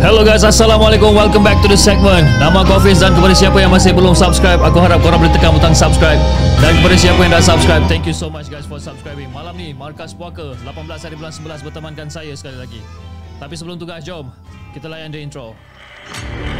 Hello guys, Assalamualaikum. Welcome back to the segment. Nama aku Hafiz dan kepada siapa yang masih belum subscribe Aku harap korang boleh tekan butang subscribe. Dan kepada siapa yang dah subscribe Thank you so much guys for subscribing. Malam ni, Markas Puaka 18 hari bulan 11 bertemankan saya sekali lagi. Tapi sebelum tu guys, jom Kita layan the intro Intro.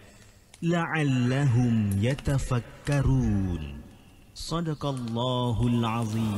la'allahum yatafakkarun sadaqallahul azim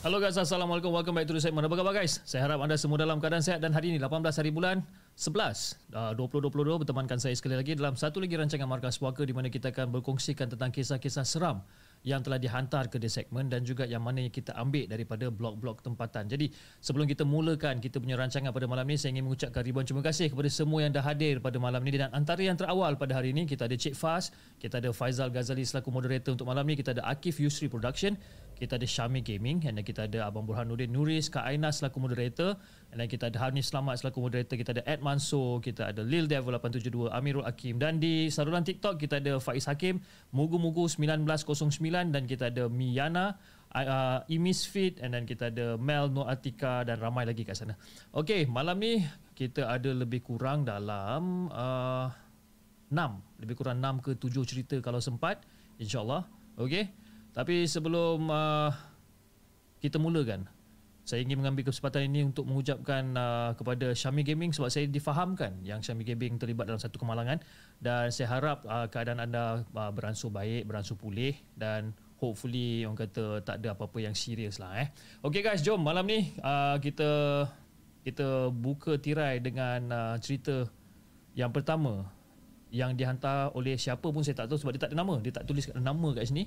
Halo guys, Assalamualaikum. Welcome back to the segment. Apa khabar guys? Saya harap anda semua dalam keadaan sehat dan hari ini 18 hari bulan 11 2022 bertemankan saya sekali lagi dalam satu lagi rancangan Markas Puaka di mana kita akan berkongsikan tentang kisah-kisah seram yang telah dihantar ke the segment dan juga yang mana yang kita ambil daripada blog-blog tempatan. Jadi sebelum kita mulakan kita punya rancangan pada malam ini saya ingin mengucapkan ribuan terima kasih kepada semua yang dah hadir pada malam ini dan antara yang terawal pada hari ini kita ada Cik Faz, kita ada Faizal Ghazali selaku moderator untuk malam ini, kita ada Akif Yusri Production, kita ada Syami Gaming dan kita ada Abang Burhanuddin Nuris, Kak Aina selaku moderator dan kita ada Harni Selamat selaku moderator, kita ada Ed Manso, kita ada Lil Devil 872, Amirul Hakim dan di saluran TikTok kita ada Faiz Hakim, Mugu-Mugu 1909 dan kita ada Miyana, uh, Imisfit and dan kita ada Mel Nur Atika dan ramai lagi kat sana. Okey, malam ni kita ada lebih kurang dalam uh, 6, lebih kurang 6 ke 7 cerita kalau sempat insyaallah. Okey. Tapi sebelum uh, kita mulakan saya ingin mengambil kesempatan ini untuk mengucapkan uh, kepada Syami Gaming sebab saya difahamkan yang Syami Gaming terlibat dalam satu kemalangan dan saya harap uh, keadaan anda uh, beransur baik, beransur pulih dan hopefully orang kata tak ada apa-apa yang serius lah eh. Okay guys, jom malam ni uh, kita kita buka tirai dengan uh, cerita yang pertama yang dihantar oleh siapa pun saya tak tahu sebab dia tak ada nama, dia tak tulis nama kat sini.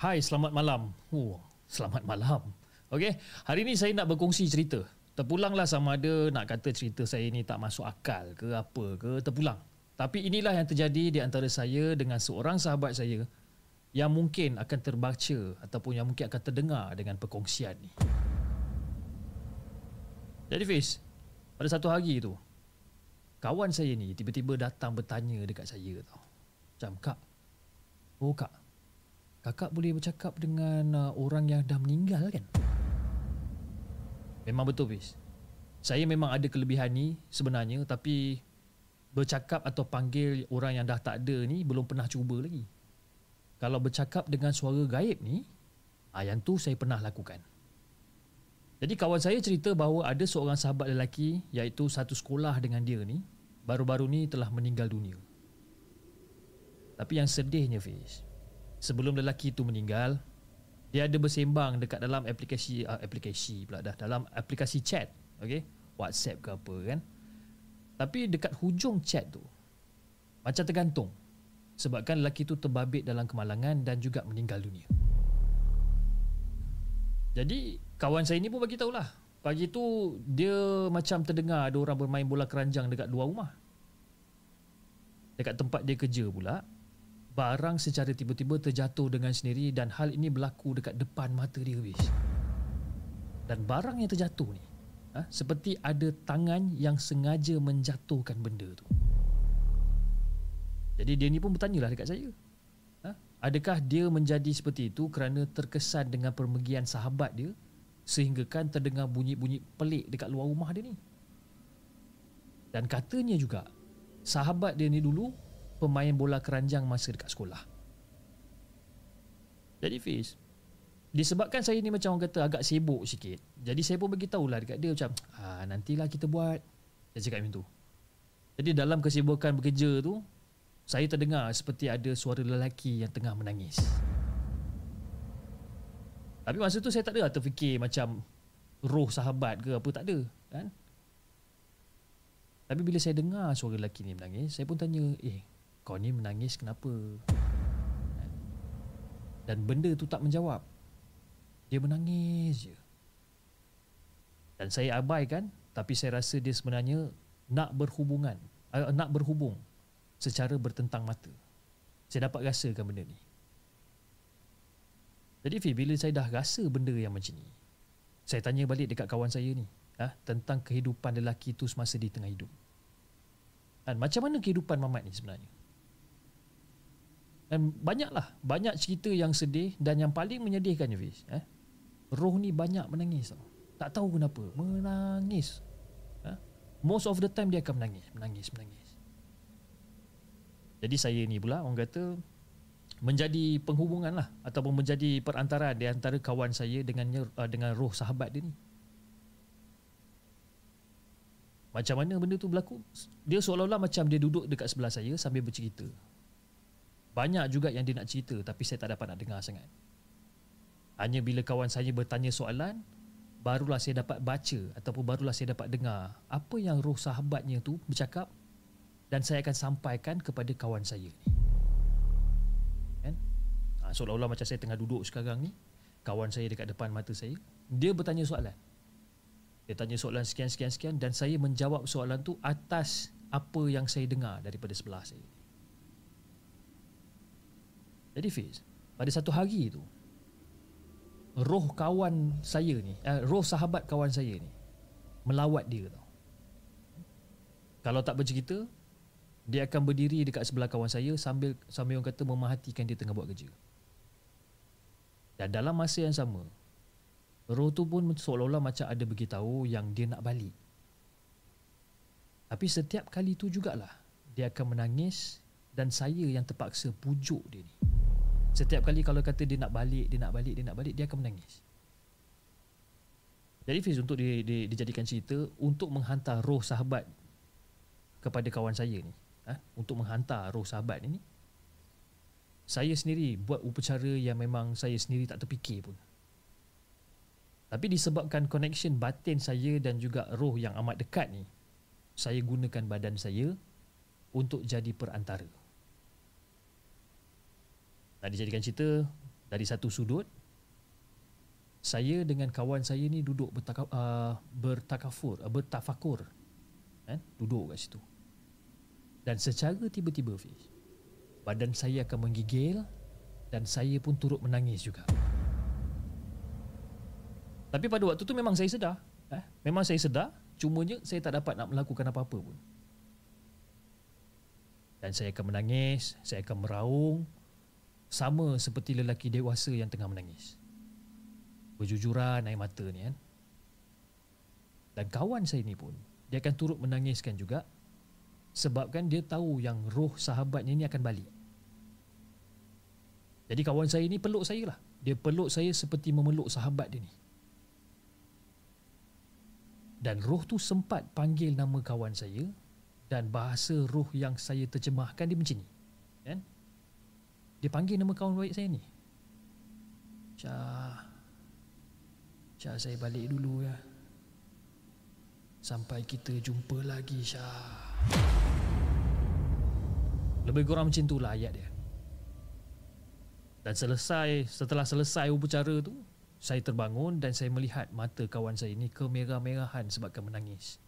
Hai, selamat malam. Oh, selamat malam. Okey, hari ini saya nak berkongsi cerita. Terpulanglah sama ada nak kata cerita saya ni tak masuk akal ke apa ke, terpulang. Tapi inilah yang terjadi di antara saya dengan seorang sahabat saya yang mungkin akan terbaca ataupun yang mungkin akan terdengar dengan perkongsian ni. Jadi Fiz, pada satu hari tu, kawan saya ni tiba-tiba datang bertanya dekat saya tau. Macam, Kak, oh Kak, kakak boleh bercakap dengan uh, orang yang dah meninggal kan? Memang betul Fiz. Saya memang ada kelebihan ni sebenarnya tapi bercakap atau panggil orang yang dah tak ada ni belum pernah cuba lagi. Kalau bercakap dengan suara gaib ni, ah, yang tu saya pernah lakukan. Jadi kawan saya cerita bahawa ada seorang sahabat lelaki iaitu satu sekolah dengan dia ni baru-baru ni telah meninggal dunia. Tapi yang sedihnya Fiz, sebelum lelaki itu meninggal, dia ada bersembang dekat dalam aplikasi uh, aplikasi pula dah dalam aplikasi chat, okey? WhatsApp ke apa kan? Tapi dekat hujung chat tu macam tergantung sebabkan lelaki itu terbabit dalam kemalangan dan juga meninggal dunia. Jadi kawan saya ni pun bagi tahulah. Pagi tu dia macam terdengar ada orang bermain bola keranjang dekat luar rumah. Dekat tempat dia kerja pula, barang secara tiba-tiba terjatuh dengan sendiri dan hal ini berlaku dekat depan mata dia habis. Dan barang yang terjatuh ni, ha, seperti ada tangan yang sengaja menjatuhkan benda tu. Jadi dia ni pun bertanyalah dekat saya. Ha, adakah dia menjadi seperti itu kerana terkesan dengan permergian sahabat dia sehingga kan terdengar bunyi-bunyi pelik dekat luar rumah dia ni. Dan katanya juga sahabat dia ni dulu pemain bola keranjang masa dekat sekolah. Jadi Fiz, disebabkan saya ni macam orang kata agak sibuk sikit. Jadi saya pun bagi tahulah dekat dia macam, ah nantilah kita buat. Dia cakap macam tu. Jadi dalam kesibukan bekerja tu, saya terdengar seperti ada suara lelaki yang tengah menangis. Tapi masa tu saya tak ada lah terfikir macam roh sahabat ke apa tak ada kan. Tapi bila saya dengar suara lelaki ni menangis, saya pun tanya, "Eh, kau ni menangis kenapa?" Dan benda tu tak menjawab. Dia menangis je. Dan saya abaikan, tapi saya rasa dia sebenarnya nak berhubungan, uh, nak berhubung secara bertentang mata. Saya dapat rasakan benda ni. Jadi Fi, bila saya dah rasa benda yang macam ni, saya tanya balik dekat kawan saya ni, ha, tentang kehidupan lelaki tu semasa di tengah hidup. Dan macam mana kehidupan Mamat ni sebenarnya? Dan banyaklah, banyak cerita yang sedih dan yang paling menyedihkan Fiz. Eh? Roh ni banyak menangis tau. Tak tahu kenapa, menangis. Ha? Most of the time dia akan menangis, menangis, menangis. Jadi saya ni pula orang kata menjadi penghubungan lah ataupun menjadi perantara di antara kawan saya dengan uh, dengan roh sahabat dia ni. Macam mana benda tu berlaku? Dia seolah-olah macam dia duduk dekat sebelah saya sambil bercerita. Banyak juga yang dia nak cerita tapi saya tak dapat nak dengar sangat. Hanya bila kawan saya bertanya soalan, barulah saya dapat baca ataupun barulah saya dapat dengar apa yang roh sahabatnya tu bercakap dan saya akan sampaikan kepada kawan saya ni. Kan? Ha, seolah-olah macam saya tengah duduk sekarang ni kawan saya dekat depan mata saya dia bertanya soalan. Dia tanya soalan sekian-sekian-sekian dan saya menjawab soalan tu atas apa yang saya dengar daripada sebelah saya jadi Fiz pada satu hari tu roh kawan saya ni eh, roh sahabat kawan saya ni melawat dia tau kalau tak bercerita dia akan berdiri dekat sebelah kawan saya sambil sambil orang kata memerhatikan dia tengah buat kerja. Dan dalam masa yang sama, roh tu pun seolah-olah macam ada beritahu yang dia nak balik. Tapi setiap kali tu jugalah dia akan menangis dan saya yang terpaksa pujuk dia ni. Setiap kali kalau kata dia nak balik, dia nak balik, dia nak balik, dia akan menangis. Jadi Fiz untuk di, di, dijadikan cerita untuk menghantar roh sahabat kepada kawan saya ni ha, untuk menghantar roh sahabat ini saya sendiri buat upacara yang memang saya sendiri tak terfikir pun. Tapi disebabkan connection batin saya dan juga roh yang amat dekat ni saya gunakan badan saya untuk jadi perantara nak dijadikan cerita dari satu sudut saya dengan kawan saya ni duduk bertaka, uh, bertakafur, uh, bertafakur eh, duduk kat situ dan secara tiba-tiba Fiz Badan saya akan menggigil Dan saya pun turut menangis juga Tapi pada waktu tu memang saya sedar eh? Memang saya sedar Cumanya saya tak dapat nak melakukan apa-apa pun Dan saya akan menangis Saya akan meraung Sama seperti lelaki dewasa yang tengah menangis Berjujuran air mata ni kan Dan kawan saya ni pun Dia akan turut menangiskan juga sebabkan dia tahu yang roh sahabatnya ini akan balik. Jadi kawan saya ini peluk saya lah. Dia peluk saya seperti memeluk sahabat dia ni. Dan roh tu sempat panggil nama kawan saya dan bahasa roh yang saya terjemahkan dia macam ni. Kan? Dia panggil nama kawan baik saya ni. Syah. Syah saya balik dulu ya. Sampai kita jumpa lagi Syah. Lebih kurang macam itulah ayat dia. Dan selesai setelah selesai upacara tu, saya terbangun dan saya melihat mata kawan saya ni kemerah-merahan sebabkan menangis.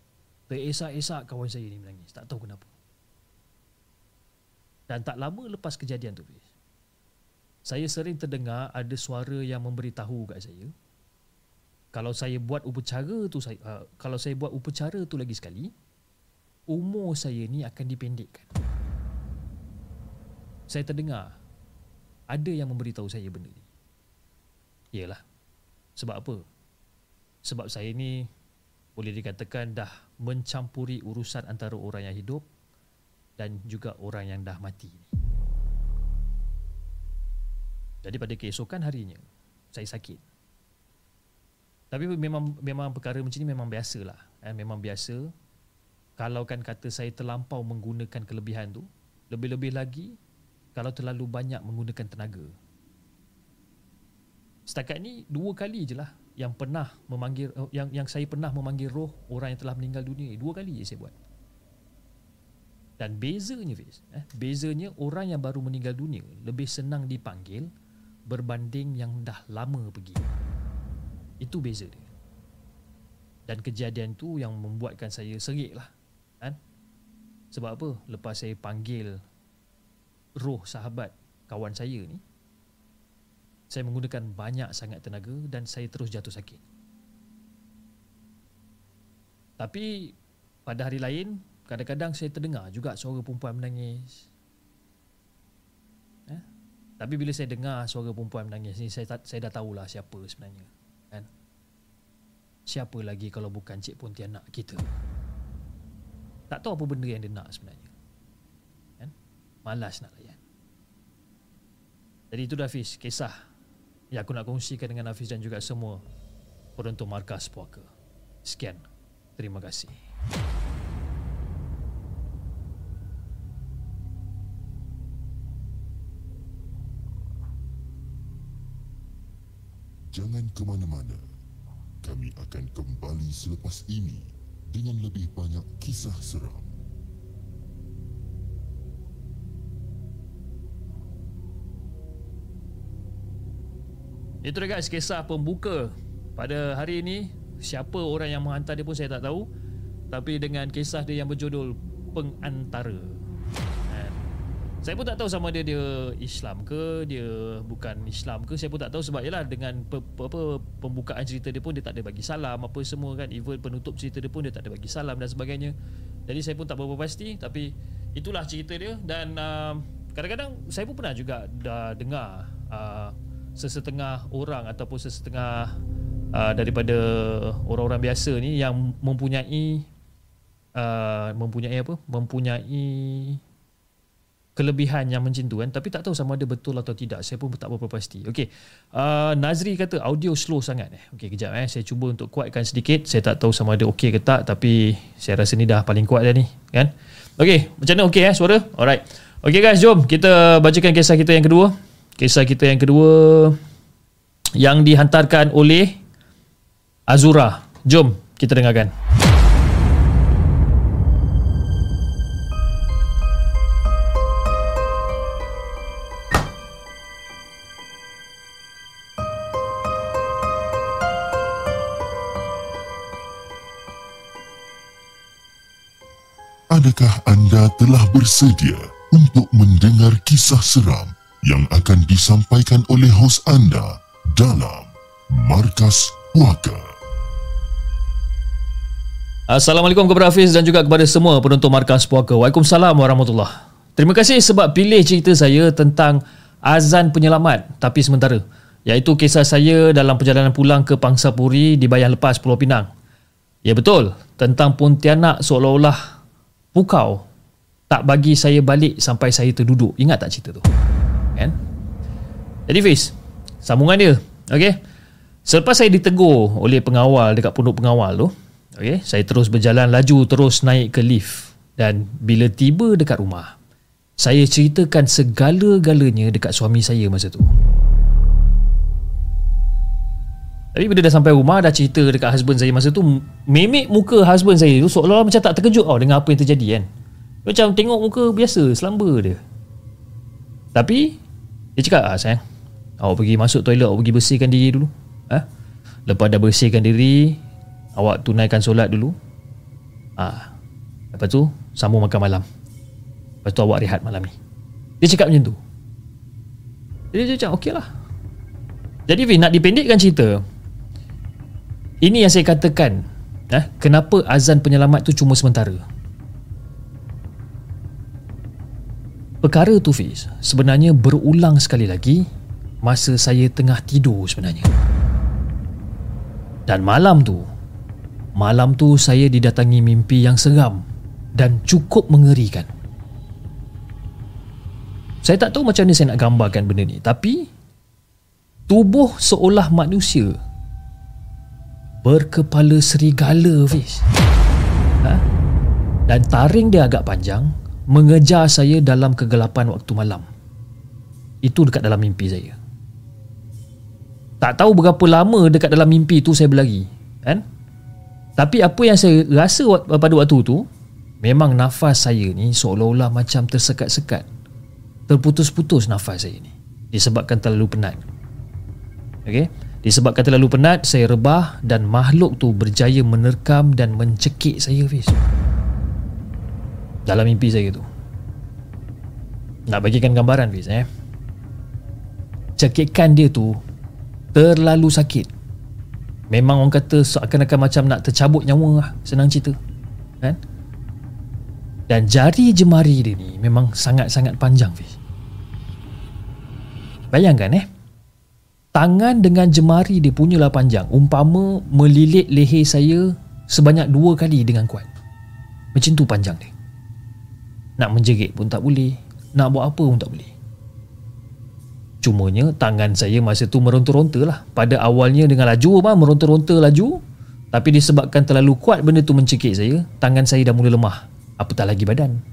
Teresak-esak kawan saya ni menangis. Tak tahu kenapa. Dan tak lama lepas kejadian tu, saya sering terdengar ada suara yang memberitahu kat saya kalau saya buat upacara tu saya uh, kalau saya buat upacara tu lagi sekali umur saya ni akan dipendekkan. Saya terdengar ada yang memberitahu saya benda ni. Iyalah. Sebab apa? Sebab saya ni boleh dikatakan dah mencampuri urusan antara orang yang hidup dan juga orang yang dah mati ni. Jadi pada keesokan harinya saya sakit. Tapi memang memang perkara macam ni memang biasalah. Eh, memang biasa. Kalau kan kata saya terlampau menggunakan kelebihan tu, lebih-lebih lagi kalau terlalu banyak menggunakan tenaga. Setakat ni dua kali je lah yang pernah memanggil eh, yang yang saya pernah memanggil roh orang yang telah meninggal dunia. Dua kali je saya buat. Dan bezanya Fiz, eh, bezanya orang yang baru meninggal dunia lebih senang dipanggil berbanding yang dah lama pergi. Itu beza dia. Dan kejadian tu yang membuatkan saya serik lah. Kan? Sebab apa? Lepas saya panggil roh sahabat kawan saya ni, saya menggunakan banyak sangat tenaga dan saya terus jatuh sakit. Tapi pada hari lain, kadang-kadang saya terdengar juga suara perempuan menangis. Tapi bila saya dengar suara perempuan menangis ni saya saya dah tahulah siapa sebenarnya. Kan? Siapa lagi kalau bukan Cik Pontianak kita? Tak tahu apa benda yang dia nak sebenarnya. Kan? Malas nak layan. Jadi itu dah Hafiz, kisah yang aku nak kongsikan dengan Hafiz dan juga semua penonton markas puaka. Sekian. Terima kasih. Jangan ke mana-mana. Kami akan kembali selepas ini dengan lebih banyak kisah seram. Itu dia guys kisah pembuka pada hari ini. Siapa orang yang menghantar dia pun saya tak tahu. Tapi dengan kisah dia yang berjudul Pengantara. Saya pun tak tahu sama dia dia Islam ke dia bukan Islam ke saya pun tak tahu sebab yalah dengan pe, pe, apa pembukaan cerita dia pun dia tak ada bagi salam apa semua kan even penutup cerita dia pun dia tak ada bagi salam dan sebagainya. Jadi saya pun tak berapa pasti tapi itulah cerita dia dan uh, kadang-kadang saya pun pernah juga dah dengar uh, sesetengah orang ataupun sesetengah uh, daripada orang-orang biasa ni yang mempunyai uh, mempunyai apa? mempunyai kelebihan yang macam tu kan tapi tak tahu sama ada betul atau tidak saya pun tak berapa pasti. Okey uh, Nazri kata audio slow sangat eh. Okey kejap eh saya cuba untuk kuatkan sedikit. Saya tak tahu sama ada okey ke tak tapi saya rasa ni dah paling kuat dah ni kan? Okey macam mana okey eh suara? Alright. Okey guys jom kita bacakan kisah kita yang kedua. Kisah kita yang kedua yang dihantarkan oleh Azura. Jom kita dengarkan Adakah anda telah bersedia untuk mendengar kisah seram yang akan disampaikan oleh hos anda dalam Markas Puaka? Assalamualaikum kepada Hafiz dan juga kepada semua penonton Markas Puaka. Waalaikumsalam warahmatullahi Terima kasih sebab pilih cerita saya tentang azan penyelamat tapi sementara iaitu kisah saya dalam perjalanan pulang ke Pangsapuri di Bayan Lepas Pulau Pinang. Ya betul, tentang Pontianak seolah-olah pukau tak bagi saya balik sampai saya terduduk. Ingat tak cerita tu? Kan? Jadi Fiz, sambungan dia. Okay? Selepas saya ditegur oleh pengawal dekat pondok pengawal tu, okay, saya terus berjalan laju terus naik ke lift. Dan bila tiba dekat rumah, saya ceritakan segala-galanya dekat suami saya masa tu. Tapi bila dah sampai rumah Dah cerita dekat husband saya masa tu Memek muka husband saya tu Seolah-olah macam tak terkejut tau Dengan apa yang terjadi kan Macam tengok muka biasa Selamba dia Tapi Dia cakap ah, sayang Awak pergi masuk toilet Awak pergi bersihkan diri dulu Ha? Lepas dah bersihkan diri, awak tunaikan solat dulu. Ah. Lepas tu sambung makan malam. Lepas tu awak rehat malam ni. Dia cakap macam tu. Jadi dia cakap okey lah. Jadi Fiz nak dipendekkan cerita. Ini yang saya katakan. Eh, kenapa azan penyelamat tu cuma sementara. Perkara tu Fiz sebenarnya berulang sekali lagi masa saya tengah tidur sebenarnya. Dan malam tu, malam tu saya didatangi mimpi yang seram dan cukup mengerikan. Saya tak tahu macam mana saya nak gambarkan benda ni, tapi tubuh seolah manusia berkepala serigala, Fiz. Ha? Dan taring dia agak panjang mengejar saya dalam kegelapan waktu malam. Itu dekat dalam mimpi saya. Tak tahu berapa lama dekat dalam mimpi tu saya berlari. Kan? Tapi apa yang saya rasa pada waktu tu, memang nafas saya ni seolah-olah macam tersekat-sekat. Terputus-putus nafas saya ni. Disebabkan terlalu penat. Okay? Disebabkan terlalu penat, saya rebah dan makhluk tu berjaya menerkam dan mencekik saya, Fiz. Dalam mimpi saya tu. Nak bagikan gambaran, Fiz, eh. Cekikan dia tu terlalu sakit. Memang orang kata seakan-akan macam nak tercabut nyawa lah. Senang cerita. Kan? Dan jari jemari dia ni memang sangat-sangat panjang, Fiz. Bayangkan eh. Tangan dengan jemari dia punyalah panjang. Umpama melilit leher saya sebanyak dua kali dengan kuat. Macam tu panjang dia. Nak menjerit pun tak boleh. Nak buat apa pun tak boleh. Cumanya tangan saya masa tu meronta-ronta lah. Pada awalnya dengan laju apa, meronta-ronta laju. Tapi disebabkan terlalu kuat benda tu mencekik saya, tangan saya dah mula lemah. Apatah lagi badan.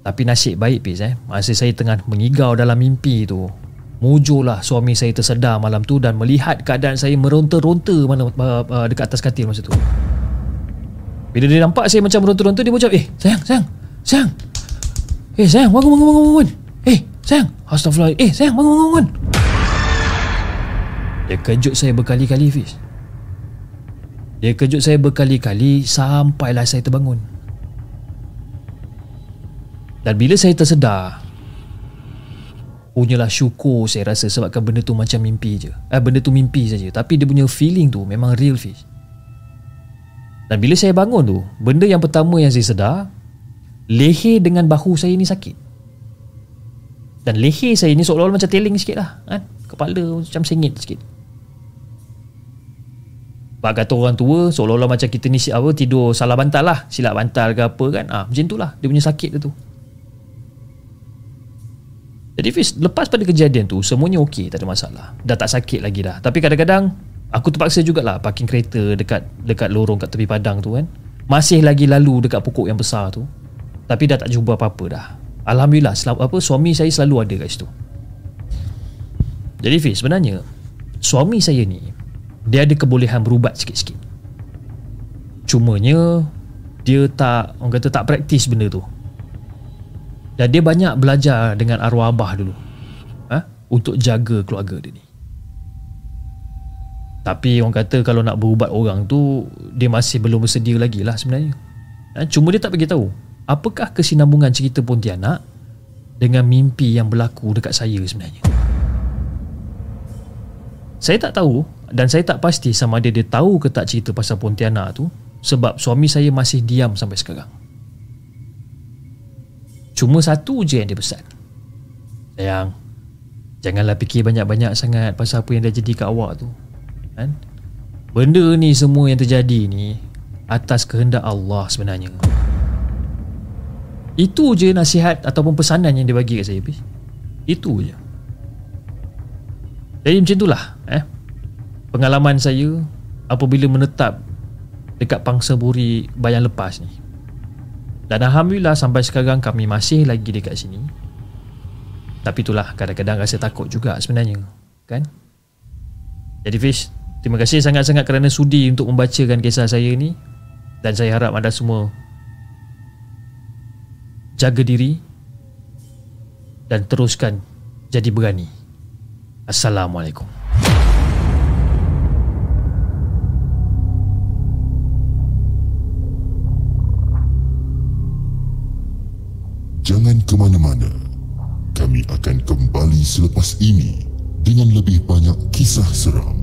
Tapi nasib baik Piz eh. Masa saya tengah mengigau dalam mimpi tu. Mujurlah suami saya tersedar malam tu dan melihat keadaan saya meronta-ronta mana, uh, uh, dekat atas katil masa tu. Bila dia nampak saya macam meronta-ronta, dia macam, eh sayang, sayang, sayang. Eh sayang, bangun, bangun, bangun, bangun. Eh, sayang. Astagfirullah. Eh, sayang, bangun, bangun, bangun. Dia kejut saya berkali-kali, Fiz. Dia kejut saya berkali-kali sampailah saya terbangun. Dan bila saya tersedar, punyalah syukur saya rasa sebabkan benda tu macam mimpi je. Eh, benda tu mimpi saja. Tapi dia punya feeling tu memang real, Fiz. Dan bila saya bangun tu, benda yang pertama yang saya sedar, leher dengan bahu saya ni sakit. Dan leher saya ni seolah-olah macam teling sikit lah kan? Kepala macam sengit sikit Pak kata orang tua seolah-olah macam kita ni apa, tidur salah bantal lah Silap bantal ke apa kan ah, Macam tu lah dia punya sakit tu Jadi Fiz lepas pada kejadian tu semuanya okey tak ada masalah Dah tak sakit lagi dah Tapi kadang-kadang aku terpaksa jugalah parking kereta dekat dekat lorong kat tepi padang tu kan Masih lagi lalu dekat pokok yang besar tu Tapi dah tak jumpa apa-apa dah Alhamdulillah selalu, apa suami saya selalu ada kat situ. Jadi Fiz sebenarnya suami saya ni dia ada kebolehan berubat sikit-sikit. Cumanya dia tak orang kata tak praktis benda tu. Dan dia banyak belajar dengan arwah abah dulu. Ha? Untuk jaga keluarga dia ni. Tapi orang kata kalau nak berubat orang tu dia masih belum bersedia lagi lah sebenarnya. Ha? Cuma dia tak bagi tahu apakah kesinambungan cerita Pontianak dengan mimpi yang berlaku dekat saya sebenarnya. Saya tak tahu dan saya tak pasti sama ada dia tahu ke tak cerita pasal Pontianak tu sebab suami saya masih diam sampai sekarang. Cuma satu je yang dia pesan. Sayang, janganlah fikir banyak-banyak sangat pasal apa yang dah jadi kat awak tu. Kan? Benda ni semua yang terjadi ni atas kehendak Allah sebenarnya. Itu je nasihat ataupun pesanan yang dia bagi kat saya. Itu je. Jadi macam itulah eh. Pengalaman saya apabila menetap dekat Pangsa Buri Bayan Lepas ni. Dan Alhamdulillah sampai sekarang kami masih lagi dekat sini. Tapi itulah kadang-kadang rasa takut juga sebenarnya. Kan? Jadi Fish, terima kasih sangat-sangat kerana sudi untuk membacakan kisah saya ni. Dan saya harap anda semua jaga diri dan teruskan jadi berani. Assalamualaikum. Jangan ke mana-mana. Kami akan kembali selepas ini dengan lebih banyak kisah seram.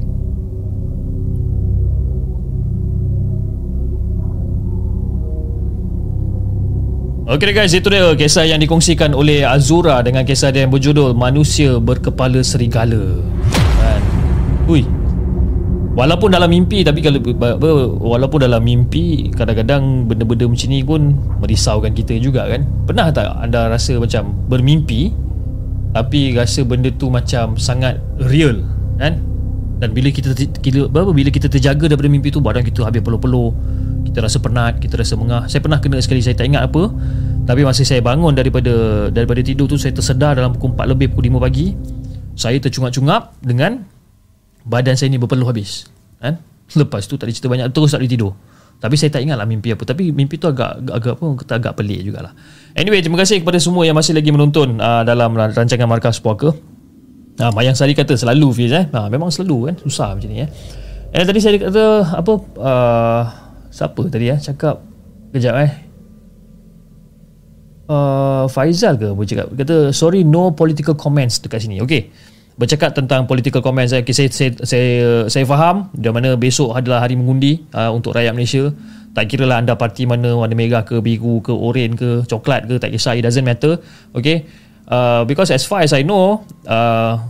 Okey guys, itu dia kisah yang dikongsikan oleh Azura dengan kisah dia yang berjudul Manusia Berkepala Serigala. Kan? Ui. Walaupun dalam mimpi tapi kalau walaupun dalam mimpi kadang-kadang benda-benda macam ni pun merisaukan kita juga kan. Pernah tak anda rasa macam bermimpi tapi rasa benda tu macam sangat real kan? Dan bila kita bila, bila kita terjaga daripada mimpi tu badan kita habis peluh-peluh kita rasa penat, kita rasa mengah. Saya pernah kena sekali saya tak ingat apa. Tapi masa saya bangun daripada daripada tidur tu saya tersedar dalam pukul 4 lebih pukul 5 pagi. Saya tercungap-cungap dengan badan saya ni berpeluh habis. Kan? Lepas tu tak ada cerita banyak terus boleh tidur. Tapi saya tak ingat lah mimpi apa. Tapi mimpi tu agak agak apa kata agak pelik jugalah. Anyway, terima kasih kepada semua yang masih lagi menonton uh, dalam rancangan Markas Puaka. Ah, Mayang Sari kata selalu Fiz eh. Ha, memang selalu kan susah macam ni eh. Eh tadi saya kata apa uh, Siapa tadi ya cakap Kejap eh uh, Faizal ke boleh cakap Kata sorry no political comments dekat sini Okay Bercakap tentang political comments. Eh. okay, saya, saya, saya, saya faham Di mana besok adalah hari mengundi uh, Untuk rakyat Malaysia. Tak kira lah anda parti mana Warna merah ke biru ke oren ke Coklat ke Tak kisah it doesn't matter. Okay? Uh, Because as far as I know uh,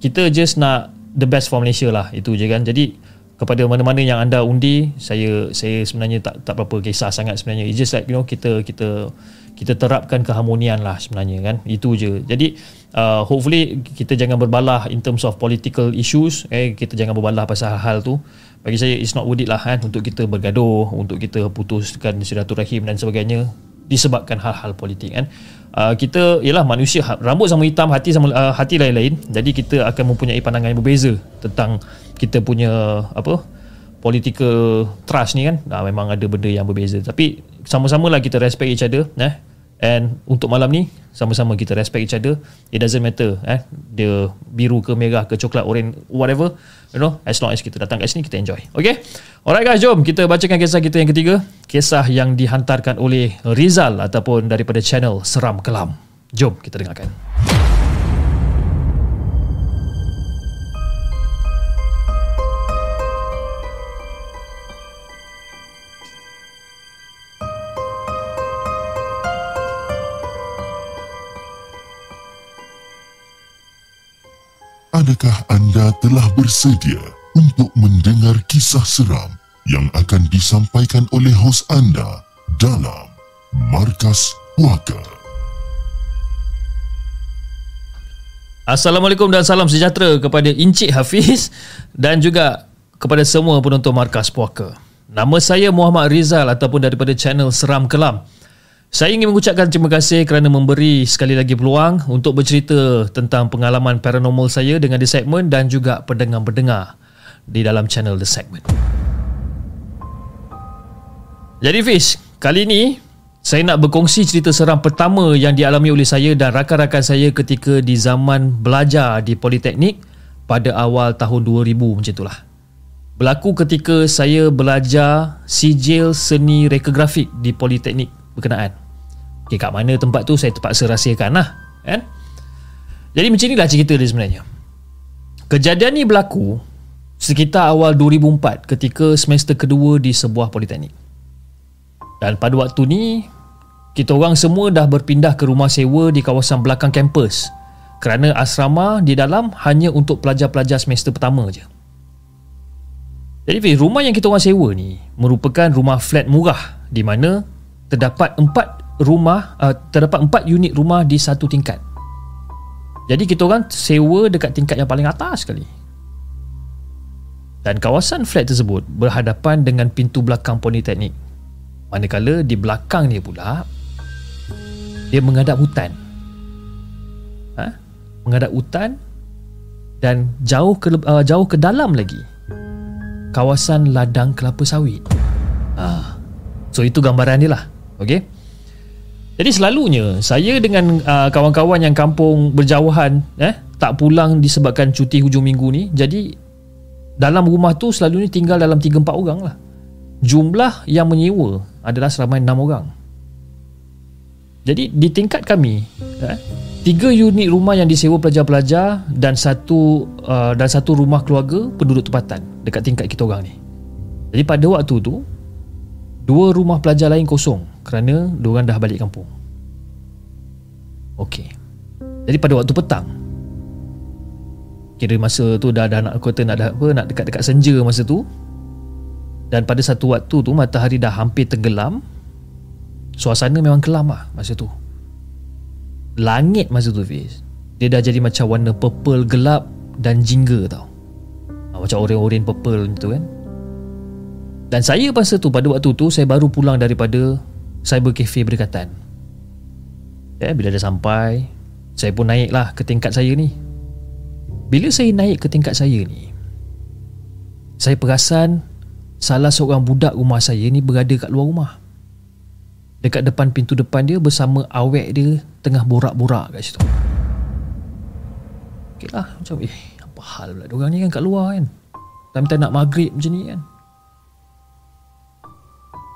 Kita just nak The best for Malaysia lah Itu je kan. Jadi kepada mana-mana yang anda undi saya saya sebenarnya tak tak berapa kisah sangat sebenarnya. It's just like you know kita kita kita terapkan keharmonian lah sebenarnya kan. Itu je. Jadi uh, hopefully kita jangan berbalah in terms of political issues eh kita jangan berbalah pasal hal-hal tu. Bagi saya it's not worth it lah kan untuk kita bergaduh untuk kita putuskan silaturahim dan sebagainya disebabkan hal-hal politik kan. Uh, kita ialah manusia ha, rambut sama hitam hati sama uh, hati lain-lain. Jadi kita akan mempunyai pandangan yang berbeza tentang kita punya apa political trust ni kan. Nah, memang ada benda yang berbeza. Tapi sama-sama lah kita respect each other eh and untuk malam ni sama-sama kita respect each other. It doesn't matter eh dia biru ke merah ke coklat orange whatever you know as long as kita datang kat sini kita enjoy. Okay? Alright guys jom kita bacakan kisah kita yang ketiga. Kisah yang dihantarkan oleh Rizal ataupun daripada channel Seram Kelam. Jom kita dengarkan Adakah anda telah bersedia untuk mendengar kisah seram yang akan disampaikan oleh hos anda dalam Markas Puaka? Assalamualaikum dan salam sejahtera kepada Encik Hafiz dan juga kepada semua penonton Markas Puaka. Nama saya Muhammad Rizal ataupun daripada channel Seram Kelam. Saya ingin mengucapkan terima kasih kerana memberi sekali lagi peluang untuk bercerita tentang pengalaman paranormal saya dengan The Segment dan juga pendengar-pendengar di dalam channel The Segment. Jadi Fish, kali ini saya nak berkongsi cerita seram pertama yang dialami oleh saya dan rakan-rakan saya ketika di zaman belajar di Politeknik pada awal tahun 2000 macam itulah. Berlaku ketika saya belajar sijil seni reka grafik di Politeknik berkenaan. Okay, kat mana tempat tu saya terpaksa rahsiakan lah. Kan? Jadi macam inilah cerita dia sebenarnya. Kejadian ni berlaku sekitar awal 2004 ketika semester kedua di sebuah politeknik. Dan pada waktu ni, kita orang semua dah berpindah ke rumah sewa di kawasan belakang kampus kerana asrama di dalam hanya untuk pelajar-pelajar semester pertama je. Jadi rumah yang kita orang sewa ni merupakan rumah flat murah di mana terdapat empat rumah uh, terdapat empat unit rumah di satu tingkat. Jadi kita orang sewa dekat tingkat yang paling atas sekali. Dan kawasan flat tersebut berhadapan dengan pintu belakang politeknik. Manakala di belakang dia pula dia menghadap hutan. Ha? Menghadap hutan dan jauh ke uh, jauh ke dalam lagi kawasan ladang kelapa sawit. Ah. So itu gambaran dia lah. Okey. Jadi selalunya saya dengan uh, kawan-kawan yang kampung berjauhan eh tak pulang disebabkan cuti hujung minggu ni. Jadi dalam rumah tu selalunya tinggal dalam 3 4 orang lah. Jumlah yang menyewa adalah seramai 6 orang. Jadi di tingkat kami eh tiga unit rumah yang disewa pelajar-pelajar dan satu uh, dan satu rumah keluarga penduduk tempatan dekat tingkat kita orang ni. Jadi pada waktu tu dua rumah pelajar lain kosong kerana diorang dah balik kampung. Okey. Jadi pada waktu petang kira masa tu dah ada nak kata nak apa nak dekat-dekat senja masa tu dan pada satu waktu tu matahari dah hampir tenggelam suasana memang kelam lah masa tu langit masa tu Fiz dia dah jadi macam warna purple gelap dan jingga tau ha, macam oren-oren purple tu kan dan saya masa tu pada waktu tu saya baru pulang daripada cyber cafe berdekatan. Eh, bila dah sampai saya pun naik lah ke tingkat saya ni. Bila saya naik ke tingkat saya ni saya perasan salah seorang budak rumah saya ni berada kat luar rumah. Dekat depan pintu depan dia bersama awek dia tengah borak-borak kat situ. Ok lah macam eh apa hal pula diorang ni kan kat luar kan? Time-time nak maghrib macam ni kan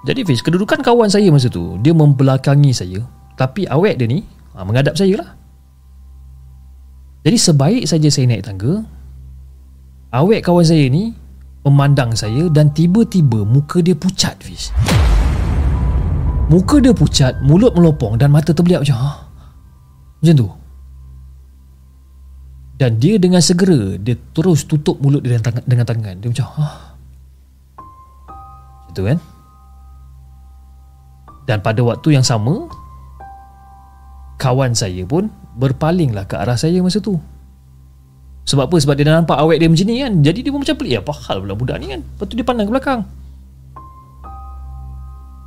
jadi Fiz, kedudukan kawan saya masa tu Dia membelakangi saya Tapi awet dia ni ha, Menghadap saya lah Jadi sebaik saja saya naik tangga Awet kawan saya ni Memandang saya Dan tiba-tiba muka dia pucat Fiz Muka dia pucat Mulut melopong Dan mata terbeliak macam ha? Macam tu Dan dia dengan segera Dia terus tutup mulut dia dengan tangan, dengan tangan. Dia macam ha? Itu kan dan pada waktu yang sama Kawan saya pun Berpalinglah ke arah saya masa tu. Sebab apa? Sebab dia dah nampak awet dia macam ni kan. Jadi dia pun macam pelik. Apa hal pula budak ni kan. Lepas tu dia pandang ke belakang.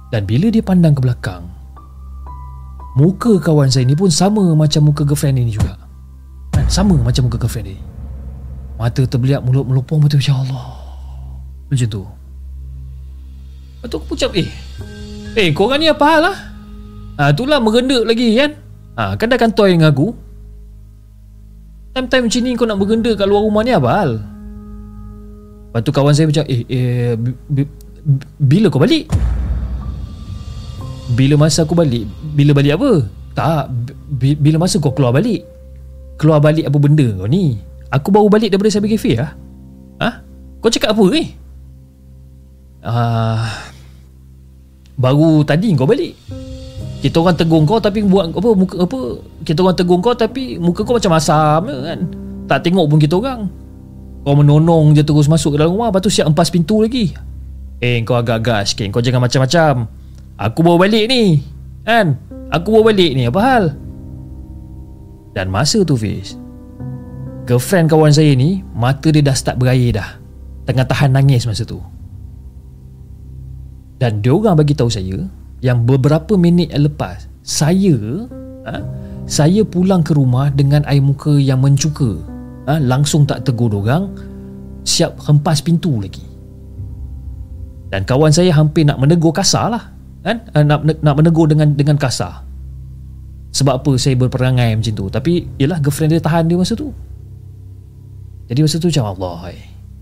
Dan bila dia pandang ke belakang Muka kawan saya ni pun sama macam muka girlfriend dia ni juga. Kan? Sama macam muka girlfriend dia Mata terbeliak mulut melopong Mata macam Allah. Macam tu. Lepas tu aku ucap Eh Eh korang ni apa hal lah ha, Itulah merendak lagi kan? Ha, Kan dah kantoi dengan aku. Time-time macam ni kau nak berenda kat luar rumah ni apa hal? Lepas tu kawan saya macam Eh, eh bila kau balik? Bila masa aku balik. Bila balik apa? Tak Bila masa kau keluar balik. Keluar balik apa benda kau ni? Aku baru balik daripada Cyber Cafe lah Ha? Kau cakap apa ni? Ah, uh, baru tadi kau balik. Kita orang tegur kau tapi buat apa muka apa kita orang tegur kau tapi muka kau macam asam kan. Tak tengok pun kita orang. Kau menonong je terus masuk ke dalam rumah lepas tu siap empas pintu lagi. Eh kau agak-agak sikit kau jangan macam-macam. Aku bawa balik ni kan? Aku bawa balik ni apa hal? Dan masa tu Fiz girlfriend kawan saya ni mata dia dah start berair dah. Tengah tahan nangis masa tu dan dia orang bagi tahu saya yang beberapa minit lepas saya ha, saya pulang ke rumah dengan air muka yang mencuka. Ha, langsung tak tegur orang siap hempas pintu lagi. Dan kawan saya hampir nak menegur kasar lah. Kan? Ha, nak, nak menegur dengan dengan kasar. Sebab apa saya berperangai macam tu. Tapi ialah girlfriend dia tahan dia masa tu. Jadi masa tu macam Allah.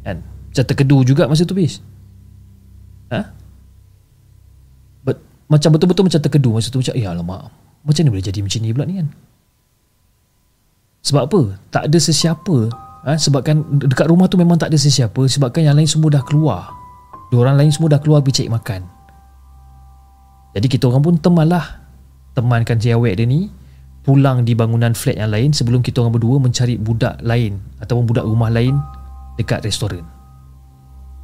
Kan? Macam terkedu juga masa tu bis. Ha? Macam betul-betul macam terkedu masa tu macam ya alamak macam ni boleh jadi macam ni pula ni kan? Sebab apa? Tak ada sesiapa ha? sebabkan dekat rumah tu memang tak ada sesiapa sebabkan yang lain semua dah keluar. Dua orang lain semua dah keluar pergi cari makan. Jadi kita orang pun temanlah. Temankan si awek dia ni pulang di bangunan flat yang lain sebelum kita orang berdua mencari budak lain ataupun budak rumah lain dekat restoran.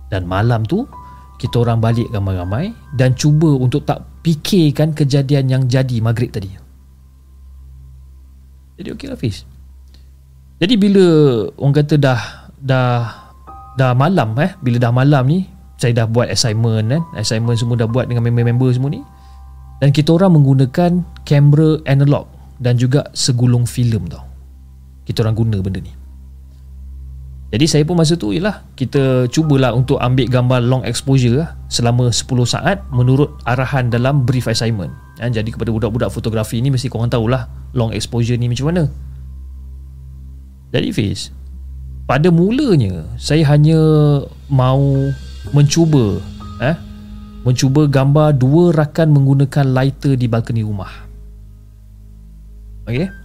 Dan malam tu kita orang balik ramai-ramai dan cuba untuk tak fikirkan kejadian yang jadi maghrib tadi. Jadi okey lah Fiz. Jadi bila orang kata dah dah dah malam eh, bila dah malam ni saya dah buat assignment kan, assignment semua dah buat dengan member-member semua ni. Dan kita orang menggunakan kamera analog dan juga segulung filem tau. Kita orang guna benda ni. Jadi saya pun masa tu ialah kita cubalah untuk ambil gambar long exposure lah selama 10 saat menurut arahan dalam brief assignment. Ya, jadi kepada budak-budak fotografi ni mesti korang tahulah long exposure ni macam mana. Jadi Fiz, pada mulanya saya hanya mau mencuba eh mencuba gambar dua rakan menggunakan lighter di balkoni rumah. Okey.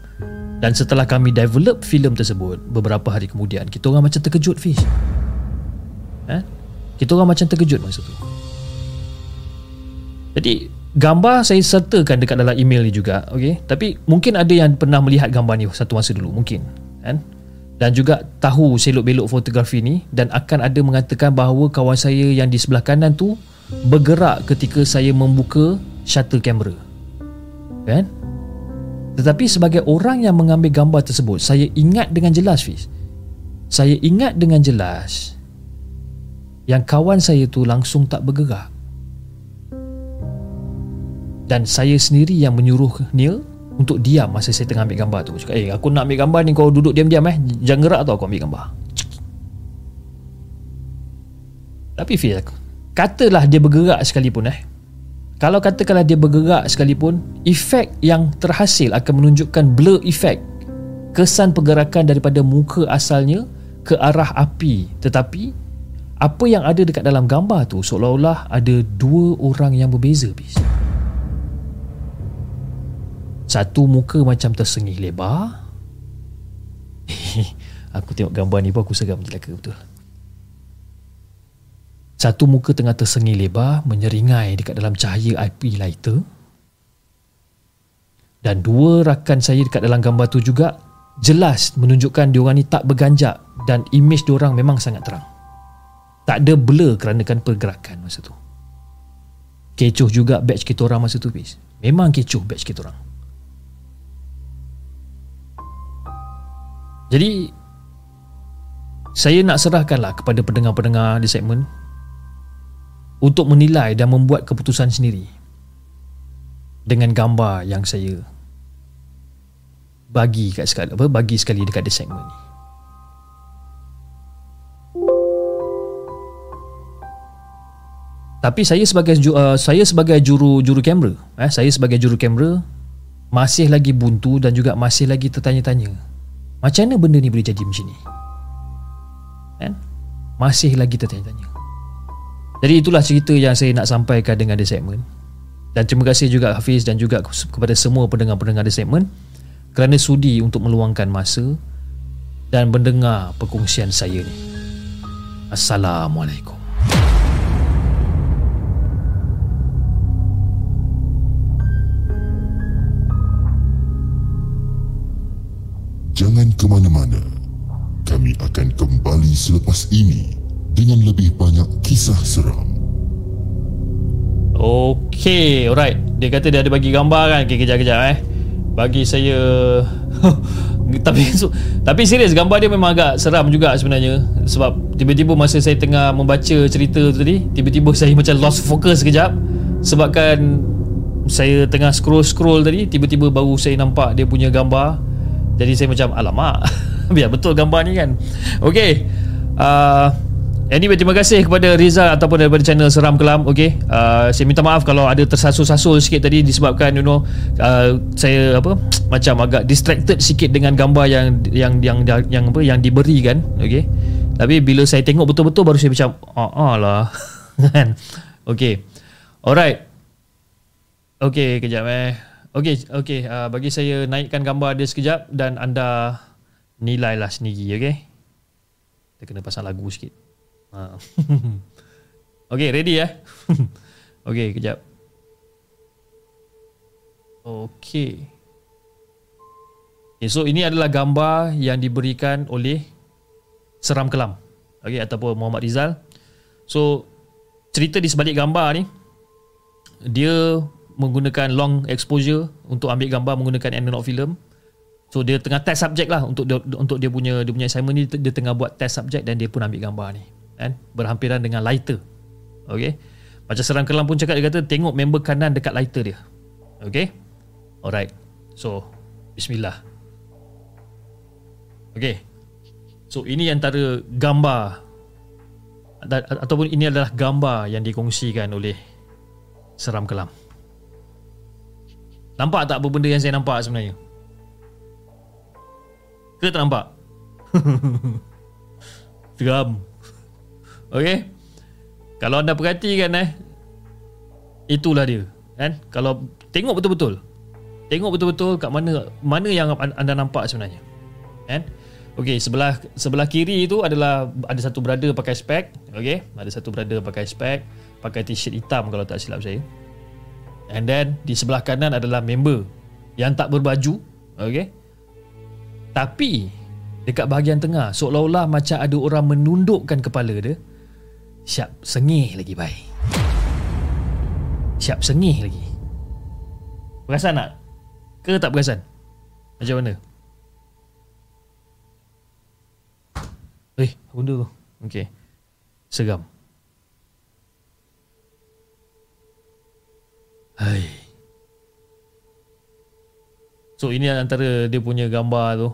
Dan setelah kami develop filem tersebut Beberapa hari kemudian Kita orang macam terkejut Fish eh? Kita orang macam terkejut masa tu Jadi Gambar saya sertakan dekat dalam email ni juga okay? Tapi mungkin ada yang pernah melihat gambar ni Satu masa dulu Mungkin kan? Dan juga tahu selok-belok fotografi ni Dan akan ada mengatakan bahawa Kawan saya yang di sebelah kanan tu Bergerak ketika saya membuka Shutter camera Kan? Tetapi sebagai orang yang mengambil gambar tersebut Saya ingat dengan jelas Fiz. Saya ingat dengan jelas Yang kawan saya tu langsung tak bergerak. Dan saya sendiri yang menyuruh Neil Untuk diam masa saya tengah ambil gambar tu. Cakap, eh aku nak ambil gambar ni kau duduk diam-diam eh. Jangan gerak tau aku ambil gambar. Tapi Fiz Katalah dia bergerak sekalipun eh kalau katakanlah dia bergerak sekalipun efek yang terhasil akan menunjukkan blur effect kesan pergerakan daripada muka asalnya ke arah api. Tetapi apa yang ada dekat dalam gambar tu seolah-olah ada dua orang yang berbeza bis. Satu muka macam tersengih lebar. Aku tengok gambar ni pun aku seram jelaka betul satu muka tengah tersengih lebar menyeringai dekat dalam cahaya IP lighter. Dan dua rakan saya dekat dalam gambar tu juga jelas menunjukkan diorang ni tak berganjak dan image diorang memang sangat terang. Tak ada blur kerana kan pergerakan masa tu. Kecoh juga batch kita orang masa tu, bis. Memang kecoh batch kita orang. Jadi, saya nak serahkanlah kepada pendengar-pendengar di segmen untuk menilai dan membuat keputusan sendiri dengan gambar yang saya bagi kat sekali apa bagi sekali dekat the segment ni. Tapi saya sebagai uh, saya sebagai juru juru kamera, eh saya sebagai juru kamera masih lagi buntu dan juga masih lagi tertanya-tanya. Macam mana benda ni boleh jadi macam ni? Kan? Masih lagi tertanya-tanya. Jadi itulah cerita yang saya nak sampaikan dengan The Segment. Dan terima kasih juga Hafiz dan juga kepada semua pendengar-pendengar The Segment Kerana sudi untuk meluangkan masa Dan mendengar perkongsian saya ni. Assalamualaikum. Jangan ke mana-mana. Kami akan kembali selepas ini dengan lebih banyak kisah seram. Okey, alright. Dia kata dia ada bagi gambar kan. Okey, kejap-kejap eh. Bagi saya tapi tapi serius gambar dia memang agak seram juga sebenarnya sebab tiba-tiba masa saya tengah membaca cerita tu tadi tiba-tiba saya macam lost focus sekejap sebabkan saya tengah scroll-scroll tadi tiba-tiba baru saya nampak dia punya gambar jadi saya macam alamak biar betul gambar ni kan Okey. Uh, Anyway, terima kasih kepada Riza ataupun daripada channel Seram Kelam. Okay, uh, saya minta maaf kalau ada tersasul-sasul sikit tadi disebabkan you know uh, saya apa macam agak distracted sikit dengan gambar yang yang yang yang, yang apa yang diberikan. Okay, tapi bila saya tengok betul-betul baru saya macam ah, ah lah kan. okay, alright. Okay, kejap eh. Okay, okay. Uh, bagi saya naikkan gambar dia sekejap dan anda nilailah sendiri. Okay. Kita kena pasang lagu sikit. Ha. okay, ready ya? okay, kejap. Okay. okay. So, ini adalah gambar yang diberikan oleh Seram Kelam. Okay, ataupun Muhammad Rizal. So, cerita di sebalik gambar ni, dia menggunakan long exposure untuk ambil gambar menggunakan analog film. So dia tengah test subject lah untuk dia, untuk dia punya dia punya assignment ni dia tengah buat test subject dan dia pun ambil gambar ni kan berhampiran dengan lighter okey macam serang kelam pun cakap dia kata tengok member kanan dekat lighter dia okey alright so bismillah okey So ini antara gambar ataupun ini adalah gambar yang dikongsikan oleh Seram Kelam. Nampak tak apa benda yang saya nampak sebenarnya? Ke tak nampak? Seram. Okey. Kalau anda perhatikan eh itulah dia, kan? Kalau tengok betul-betul. Tengok betul-betul kat mana mana yang anda nampak sebenarnya. Kan? Okey, sebelah sebelah kiri itu adalah ada satu brother pakai spek, okey? Ada satu brother pakai spek, pakai t-shirt hitam kalau tak silap saya. And then di sebelah kanan adalah member yang tak berbaju, okey? Tapi dekat bahagian tengah seolah-olah macam ada orang menundukkan kepala dia. Siap sengih lagi baik. Siap sengih lagi. Perasan tak? Ke tak perasan? Macam mana? Eh, benda tu? Okay. Seram. Hai. So ini antara dia punya gambar tu.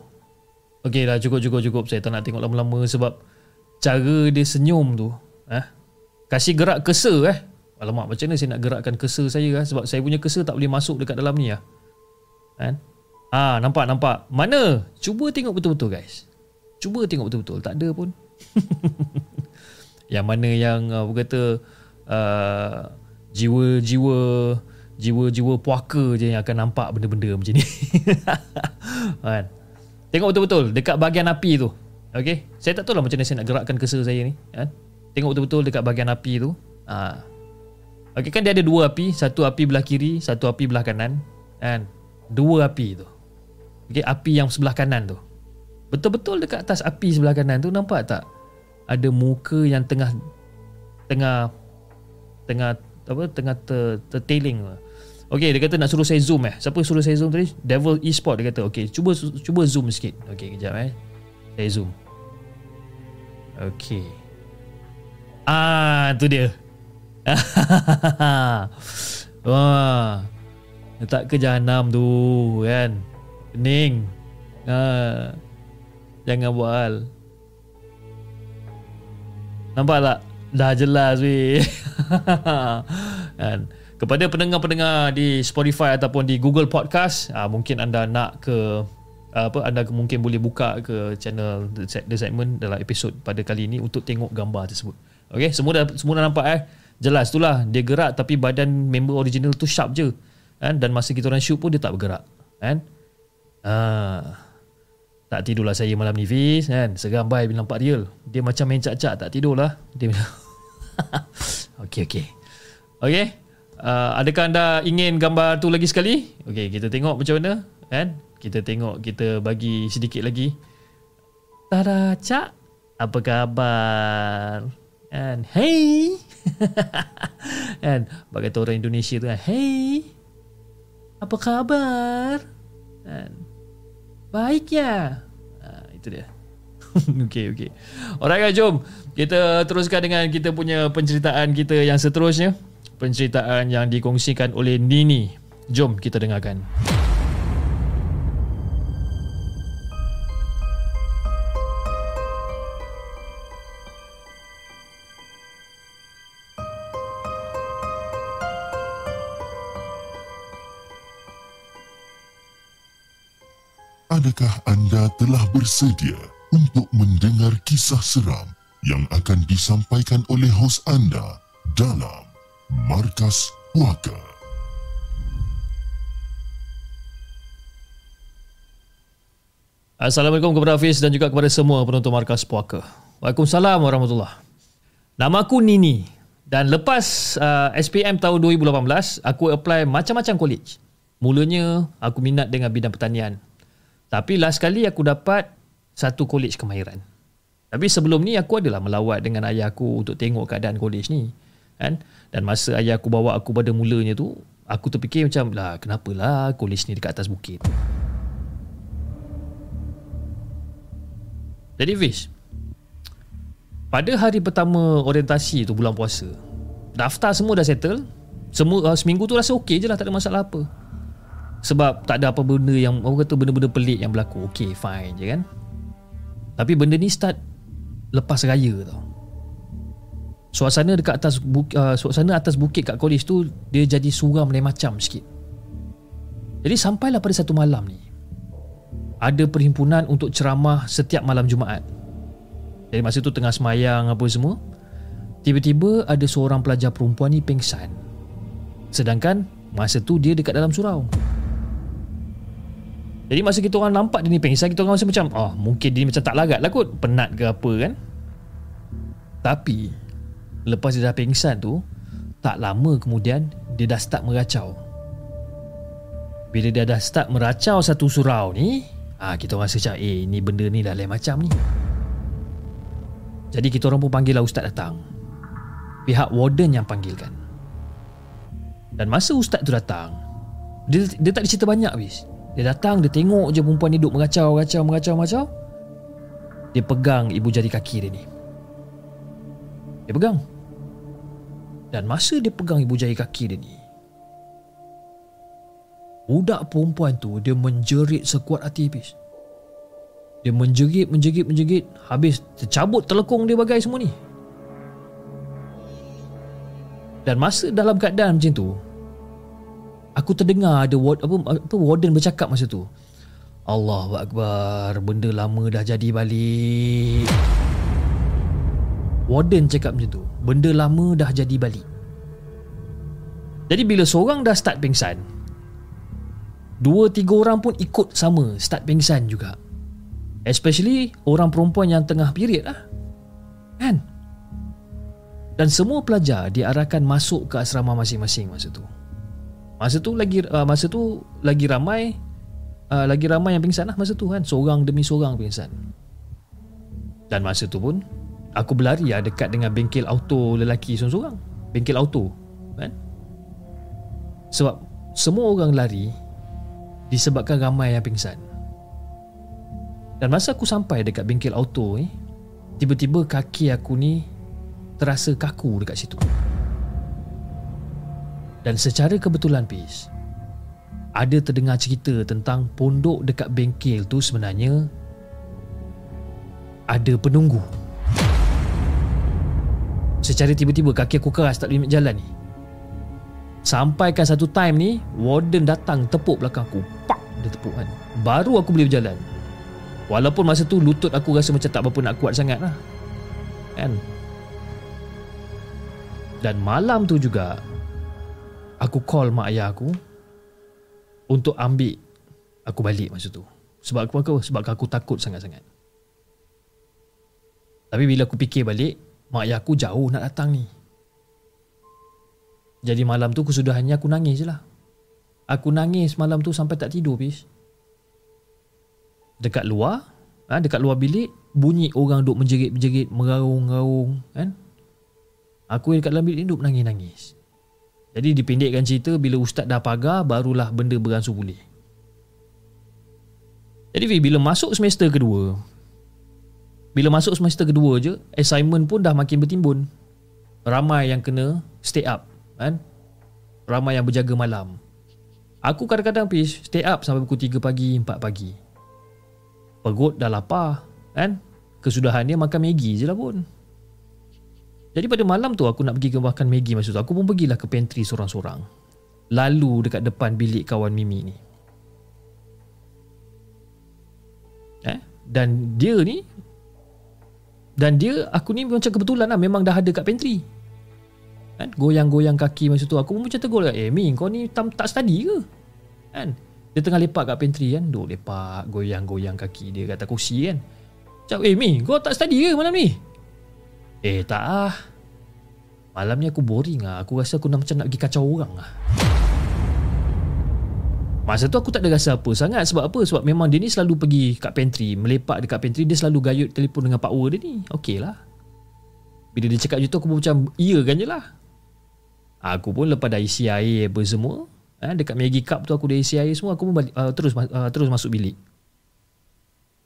Okay lah cukup cukup cukup. Saya tak nak tengok lama-lama sebab cara dia senyum tu. Eh? Kasih gerak kesa eh. Alamak macam mana saya nak gerakkan kesa saya eh? Sebab saya punya kesa tak boleh masuk dekat dalam ni lah. Kan? Ah, nampak nampak. Mana? Cuba tengok betul-betul guys. Cuba tengok betul-betul Tak ada pun Yang mana yang uh, Apa kata uh, Jiwa-jiwa Jiwa-jiwa puaka je Yang akan nampak benda-benda macam ni kan? Tengok betul-betul Dekat bahagian api tu Okay Saya tak tahu lah macam mana Saya nak gerakkan kesa saya ni kan? Tengok betul-betul Dekat bahagian api tu ha. Okay kan dia ada dua api Satu api belah kiri Satu api belah kanan kan? Dua api tu Okay Api yang sebelah kanan tu Betul-betul dekat atas api sebelah kanan tu nampak tak? Ada muka yang tengah tengah tengah apa tengah ter, terteling. Okey, dia kata nak suruh saya zoom eh. Siapa suruh saya zoom tadi? Devil Esport dia kata. Okey, cuba cuba zoom sikit. Okey, kejap eh. Saya zoom. Okey. Ah, tu dia. Wah. Tak ke jahanam tu kan. Pening. Ah. Jangan buat hal Nampak tak? Dah jelas weh kan? Kepada pendengar-pendengar di Spotify ataupun di Google Podcast ah, Mungkin anda nak ke apa anda mungkin boleh buka ke channel The Segment dalam episod pada kali ini untuk tengok gambar tersebut. Okey, semua dah semua dah nampak eh. Jelas itulah dia gerak tapi badan member original tu sharp je. Kan? Dan masa kita orang shoot pun dia tak bergerak. Kan? Ah. Tak tidurlah saya malam ni Fiz kan Seram bai bila nampak real Dia macam main cak-cak tak tidurlah Dia bilang Okey okey Okey uh, Adakah anda ingin gambar tu lagi sekali Okey kita tengok macam mana kan Kita tengok kita bagi sedikit lagi Tada cak Apa khabar kan Hey kan Bagi orang Indonesia tu kan Hey Apa khabar kan Baik ya. Uh, itu dia. okey okey. Alright guys, jom kita teruskan dengan kita punya penceritaan kita yang seterusnya. Penceritaan yang dikongsikan oleh Nini. Jom kita dengarkan. Adakah anda telah bersedia untuk mendengar kisah seram yang akan disampaikan oleh hos anda dalam Markas Puaka? Assalamualaikum kepada Hafiz dan juga kepada semua penonton Markas Puaka. Waalaikumsalam warahmatullahi Nama aku Nini dan lepas uh, SPM tahun 2018, aku apply macam-macam college. Mulanya aku minat dengan bidang pertanian tapi last kali aku dapat satu college kemahiran. Tapi sebelum ni aku adalah melawat dengan ayah aku untuk tengok keadaan college ni. Kan? Dan masa ayah aku bawa aku pada mulanya tu, aku terfikir macam, lah kenapalah college ni dekat atas bukit. Jadi Fish, pada hari pertama orientasi tu bulan puasa, daftar semua dah settle, semua uh, seminggu tu rasa okey je lah, tak ada masalah apa sebab tak ada apa benda yang orang kata benda-benda pelik yang berlaku okey fine je kan Tapi benda ni start lepas raya tau. Suasana dekat atas buk, uh, suasana atas bukit kat college tu dia jadi suram lain macam sikit. Jadi sampailah pada satu malam ni. Ada perhimpunan untuk ceramah setiap malam Jumaat. Jadi masa tu tengah semayang apa semua. Tiba-tiba ada seorang pelajar perempuan ni pengsan. Sedangkan masa tu dia dekat dalam surau. Jadi masa kita orang nampak dia ni pengsan Kita orang rasa macam Oh mungkin dia macam tak larat. Lah kot Penat ke apa kan? Tapi Lepas dia dah pengsan tu Tak lama kemudian Dia dah start meracau. Bila dia dah start meracau satu surau ni ah Kita orang rasa macam Eh ni benda ni dah lain macam ni. Jadi kita orang pun panggil lah ustaz datang. Pihak warden yang panggilkan. Dan masa ustaz tu datang Dia, dia tak cerita banyak bis dia datang, dia tengok je perempuan ni duduk mengacau, mengacau, mengacau, mengacau. Dia pegang ibu jari kaki dia ni. Dia pegang. Dan masa dia pegang ibu jari kaki dia ni, budak perempuan tu dia menjerit sekuat hati habis. Dia menjerit, menjerit, menjerit. Habis tercabut telekong dia bagai semua ni. Dan masa dalam keadaan macam tu, Aku terdengar ada ward, apa, apa warden bercakap masa tu. Allah Akbar, benda lama dah jadi balik. Warden cakap macam tu. Benda lama dah jadi balik. Jadi bila seorang dah start pingsan, dua tiga orang pun ikut sama start pingsan juga. Especially orang perempuan yang tengah period lah. Kan? Dan semua pelajar diarahkan masuk ke asrama masing-masing masa tu. Masa tu lagi uh, masa tu lagi ramai uh, lagi ramai yang pingsan lah masa tu kan. Seorang demi seorang pingsan. Dan masa tu pun aku berlari ya dekat dengan bengkel auto lelaki seorang-seorang. Bengkel auto kan. Sebab semua orang lari disebabkan ramai yang pingsan. Dan masa aku sampai dekat bengkel auto ni, tiba-tiba kaki aku ni terasa kaku dekat situ. Dan secara kebetulan Pis Ada terdengar cerita tentang pondok dekat bengkel tu sebenarnya Ada penunggu. Secara tiba-tiba kaki aku keras tak boleh jalan ni. Sampaikan satu time ni Warden datang tepuk belakang aku. Pak dia tepuk kan. Baru aku boleh berjalan. Walaupun masa tu lutut aku rasa macam tak berapa nak kuat sangat lah. Kan? Dan malam tu juga aku call mak ayah aku untuk ambil aku balik masa tu. Sebab aku, aku sebab aku takut sangat-sangat. Tapi bila aku fikir balik, mak ayah aku jauh nak datang ni. Jadi malam tu kesudahannya aku nangis je lah. Aku nangis malam tu sampai tak tidur bis. Dekat luar, ha, dekat luar bilik, bunyi orang duk menjerit-menjerit, meraung-raung kan. Aku dekat dalam bilik ni duk menangis-nangis. Jadi dipendekkan cerita bila ustaz dah pagar barulah benda beransur pulih. Jadi bila masuk semester kedua bila masuk semester kedua je assignment pun dah makin bertimbun. Ramai yang kena stay up kan? Ramai yang berjaga malam. Aku kadang-kadang pergi stay up sampai pukul 3 pagi, 4 pagi. Perut dah lapar kan? Kesudahan dia makan Maggi je lah pun. Jadi pada malam tu aku nak pergi makan Maggi masa tu. Aku pun pergilah ke pantry seorang-seorang. Lalu dekat depan bilik kawan Mimi ni. Eh? Dan dia ni dan dia aku ni macam kebetulan lah memang dah ada kat pantry. Kan? Goyang-goyang kaki masa tu. Aku pun macam tegur. Eh Mi kau ni tam, tak study ke? Kan? Dia tengah lepak kat pantry kan. Duk lepak goyang-goyang kaki dia kat kursi kan. Macam eh Mi kau tak study ke malam ni? Eh tak ah. Malam ni aku boring ah. Aku rasa aku nak macam nak pergi kacau orang ah. Masa tu aku tak ada rasa apa sangat Sebab apa? Sebab memang dia ni selalu pergi kat pantry Melepak dekat pantry Dia selalu gayut telefon dengan power dia ni Okey lah Bila dia cakap macam tu Aku pun macam Iya kan je lah Aku pun lepas dah isi air apa semua eh, Dekat Maggie Cup tu aku dah isi air semua Aku pun balik, uh, terus uh, terus masuk bilik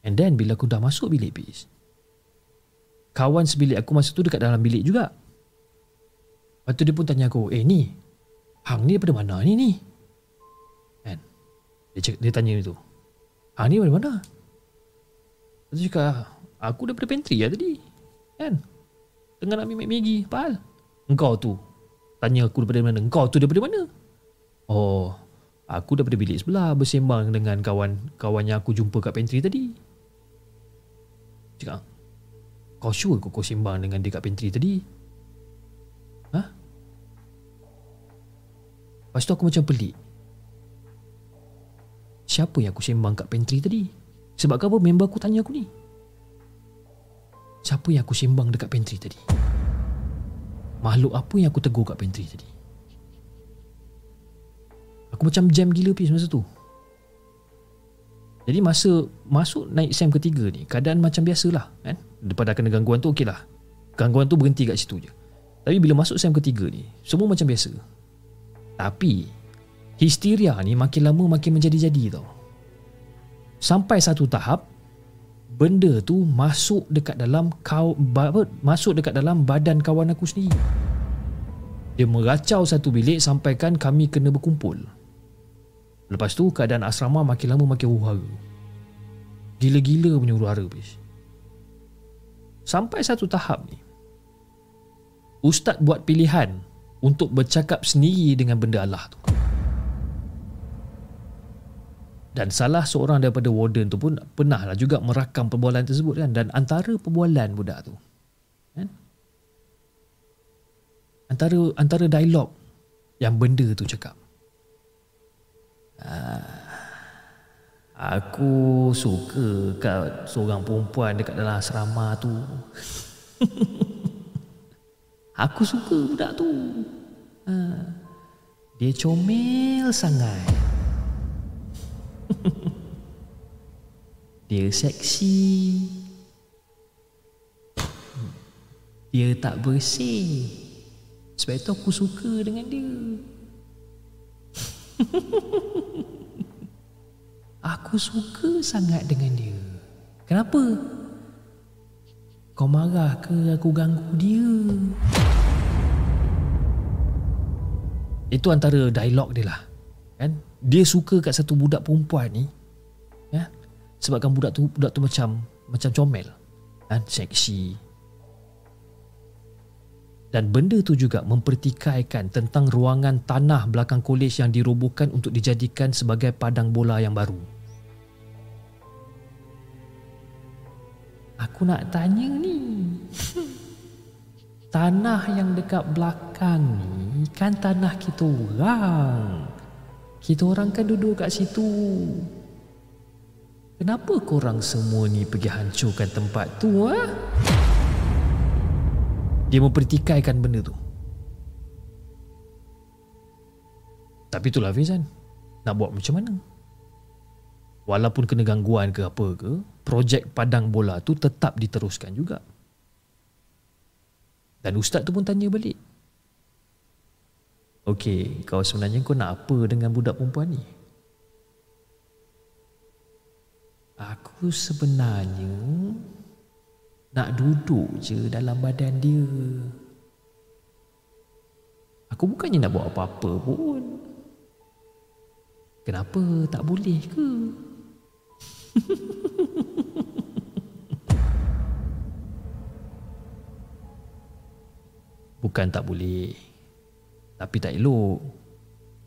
And then bila aku dah masuk bilik Peace kawan sebilik aku masa tu dekat dalam bilik juga. Lepas tu dia pun tanya aku, eh ni, Hang ni daripada mana ni ni? Kan? Dia, cik, dia tanya tu. Hang ni daripada mana? Lepas tu cakap, Aku daripada pantry lah tadi Kan Tengah nak ambil Maggi Apa hal Engkau tu Tanya aku daripada mana Engkau tu daripada mana Oh Aku daripada bilik sebelah Bersembang dengan kawan Kawan yang aku jumpa kat pantry tadi Cakap Kau sure kau, kau sembang dengan dia kat pantry tadi? Hah Lepas tu aku macam pelik. Siapa yang aku sembang kat pantry tadi? Sebab apa member aku tanya aku ni? Siapa yang aku sembang dekat pantry tadi? Makhluk apa yang aku tegur kat pantry tadi? Aku macam jam gila pis masa tu. Jadi masa Masuk naik SEM ketiga ni Keadaan macam biasa lah Daripada kena gangguan tu okey lah Gangguan tu berhenti kat situ je. Tapi bila masuk SEM ketiga ni Semua macam biasa. Tapi Histeria ni makin lama makin menjadi-jadi tau. Sampai satu tahap Benda tu masuk dekat dalam kau apa, Masuk dekat dalam badan kawan aku sendiri. Dia meracau satu bilik Sampaikan kami kena berkumpul. Lepas tu keadaan asrama makin lama makin huru Gila-gila punya huru-hara bis. Sampai satu tahap ni Ustaz buat pilihan Untuk bercakap sendiri dengan benda Allah tu. Dan salah seorang daripada warden tu pun pernah lah juga merakam perbualan tersebut kan? Dan antara perbualan budak tu kan? Antara antara dialog yang benda tu cakap. Ah, aku suka kat seorang perempuan dekat dalam asrama tu. Aku suka budak tu. Ah, dia comel sangat. Dia seksi. Dia tak bersih. Sebab itu aku suka dengan dia Aku suka sangat dengan dia Kenapa? Kau marah ke aku ganggu dia? Itu antara dialog dia lah Kan? Dia suka kat satu budak perempuan ni Ya sebabkan budak tu budak tu macam macam comel kan seksi dan benda tu juga mempertikaikan tentang ruangan tanah belakang kolej yang dirobohkan untuk dijadikan sebagai padang bola yang baru. Aku nak tanya ni. Tanah yang dekat belakang ni kan tanah kita orang. Kita orang kan duduk kat situ. Kenapa korang semua ni pergi hancurkan tempat tu ha? Dia mempertikaikan benda tu. Tapi itulah Fizan Nak buat macam mana? Walaupun kena gangguan ke apa ke Projek padang bola tu tetap diteruskan juga. Dan ustaz tu pun tanya balik. Okey, kau sebenarnya kau nak apa dengan budak perempuan ni? Aku sebenarnya nak duduk je dalam badan dia. Aku bukannya nak buat apa-apa pun. Kenapa tak boleh ke? Bukan tak boleh. Tapi tak elok.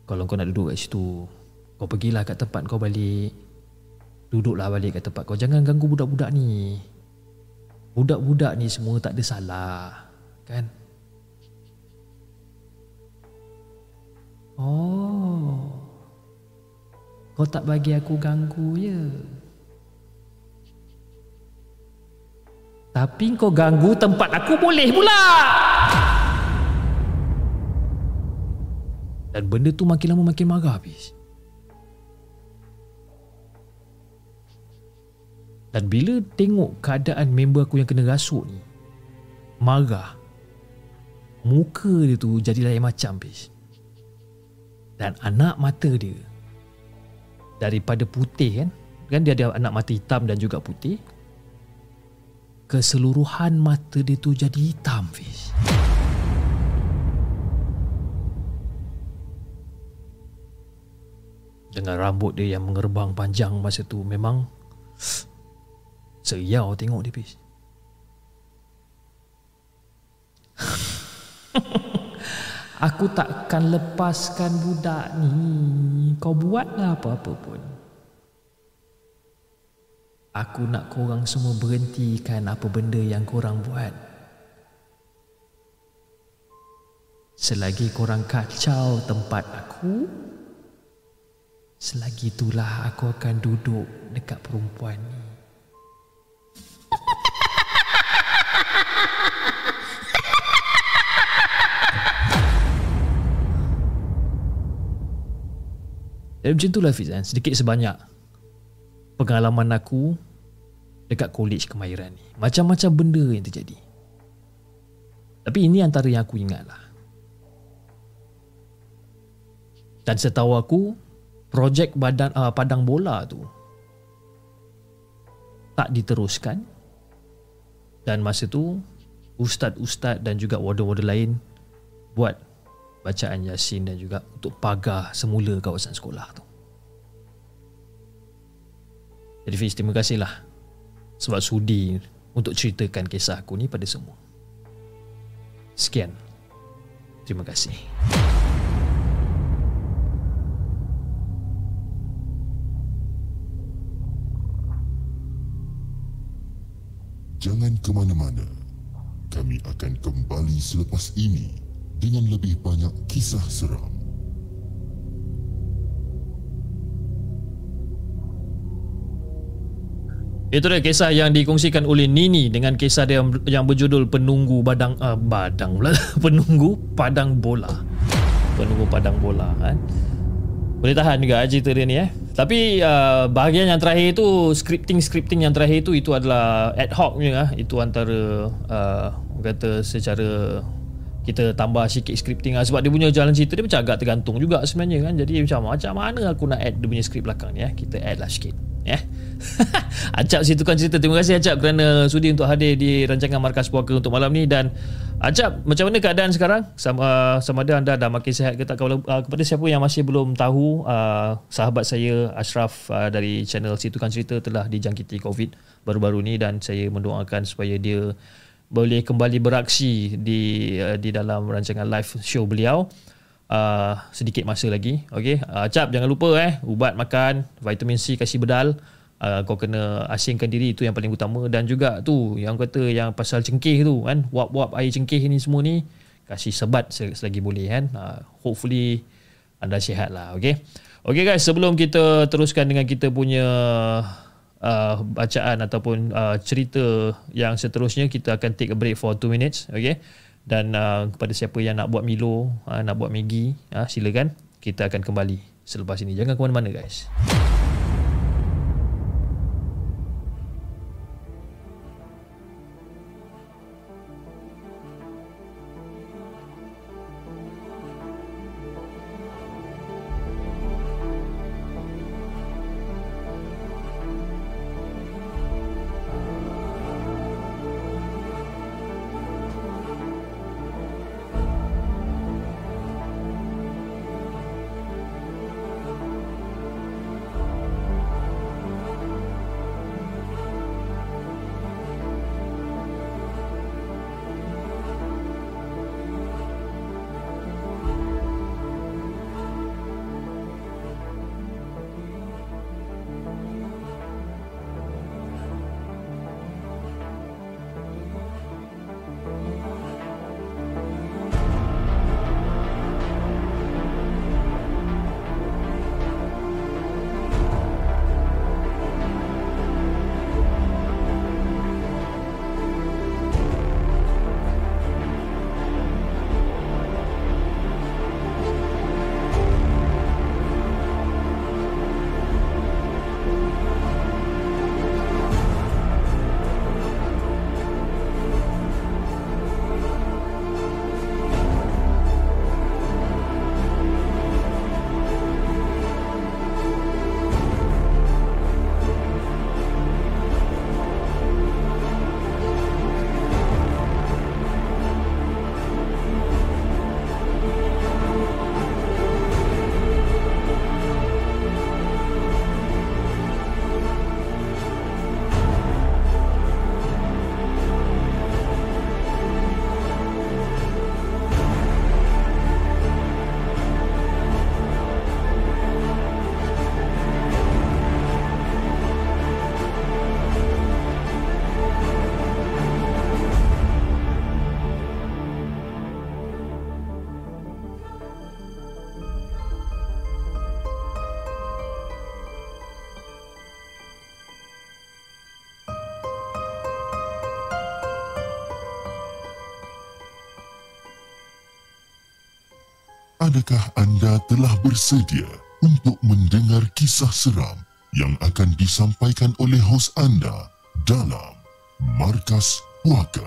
Kalau kau nak duduk kat situ, kau pergilah kat tempat kau balik. Duduklah balik kat tempat kau Jangan ganggu budak-budak ni Budak-budak ni semua tak ada salah Kan? Oh. Kau tak bagi aku ganggu ya? Tapi kau ganggu tempat aku boleh pula. Dan benda tu makin lama makin marah habis Dan bila tengok keadaan member aku yang kena rasuk ni Marah Muka dia tu jadi lain macam bis. Dan anak mata dia Daripada putih kan Kan dia ada anak mata hitam dan juga putih Keseluruhan mata dia tu jadi hitam bis. Dengan rambut dia yang mengerbang panjang masa tu Memang Så ja, och det är. Aku takkan lepaskan budak ni. Kau buatlah apa-apa pun. Aku nak korang semua berhentikan apa benda yang korang buat. Selagi korang kacau tempat aku, selagi itulah aku akan duduk dekat perempuan ni. Dan macam itulah Fiz kan, sedikit sebanyak pengalaman aku dekat college kemahiran ni. Macam-macam benda yang terjadi. Tapi ini antara yang aku ingat lah. Dan setahu aku, projek badan uh, padang bola tu tak diteruskan. Dan masa tu, ustaz-ustaz dan juga warden-warden lain buat bacaan Yasin dan juga untuk pagar semula kawasan sekolah tu. Jadi Fiz, terima kasihlah sebab sudi untuk ceritakan kisah aku ni pada semua. Sekian. Terima kasih. Jangan ke mana-mana. Kami akan kembali selepas ini dengan lebih banyak kisah seram. Itu dia kisah yang dikongsikan oleh Nini dengan kisah dia yang, berjudul Penunggu Badang uh, Badang pula Penunggu Padang Bola. Penunggu Padang Bola kan. Boleh tahan juga cerita dia ni eh. Tapi uh, bahagian yang terakhir tu scripting-scripting yang terakhir tu itu adalah ad hoc punya ah. Itu antara uh, kata secara kita tambah sikit scripting lah sebab dia punya jalan cerita dia macam agak tergantung juga sebenarnya kan jadi macam macam mana aku nak add dia punya skrip belakang ni eh kita add lah sikit yeah. Acap situkan cerita terima kasih Acap kerana sudi untuk hadir di rancangan Markas Puaka untuk malam ni dan Acap macam mana keadaan sekarang? Sama sama ada anda dah makin sihat ke tak? Kalau uh, kepada siapa yang masih belum tahu uh, sahabat saya Ashraf uh, dari channel situkan cerita telah dijangkiti covid baru-baru ni dan saya mendoakan supaya dia boleh kembali beraksi di uh, di dalam rancangan live show beliau. Uh, sedikit masa lagi okey? Uh, cap jangan lupa eh ubat makan vitamin C kasih bedal uh, kau kena asingkan diri itu yang paling utama. Dan juga tu yang kata yang pasal cengkeh tu kan? Wap-wap air cengkeh ni semua ni kasih sebat selagi boleh kan? Uh, hopefully anda sihat lah okey? Okey guys sebelum kita teruskan dengan kita punya uh, bacaan ataupun uh, cerita yang seterusnya kita akan take a break for 2 minutes okay dan uh, kepada siapa yang nak buat Milo uh, nak buat Maggi uh, silakan. Kita akan kembali selepas ini. Jangan ke mana-mana guys Adakah anda telah bersedia untuk mendengar kisah seram yang akan disampaikan oleh hos anda dalam Markas Puaka?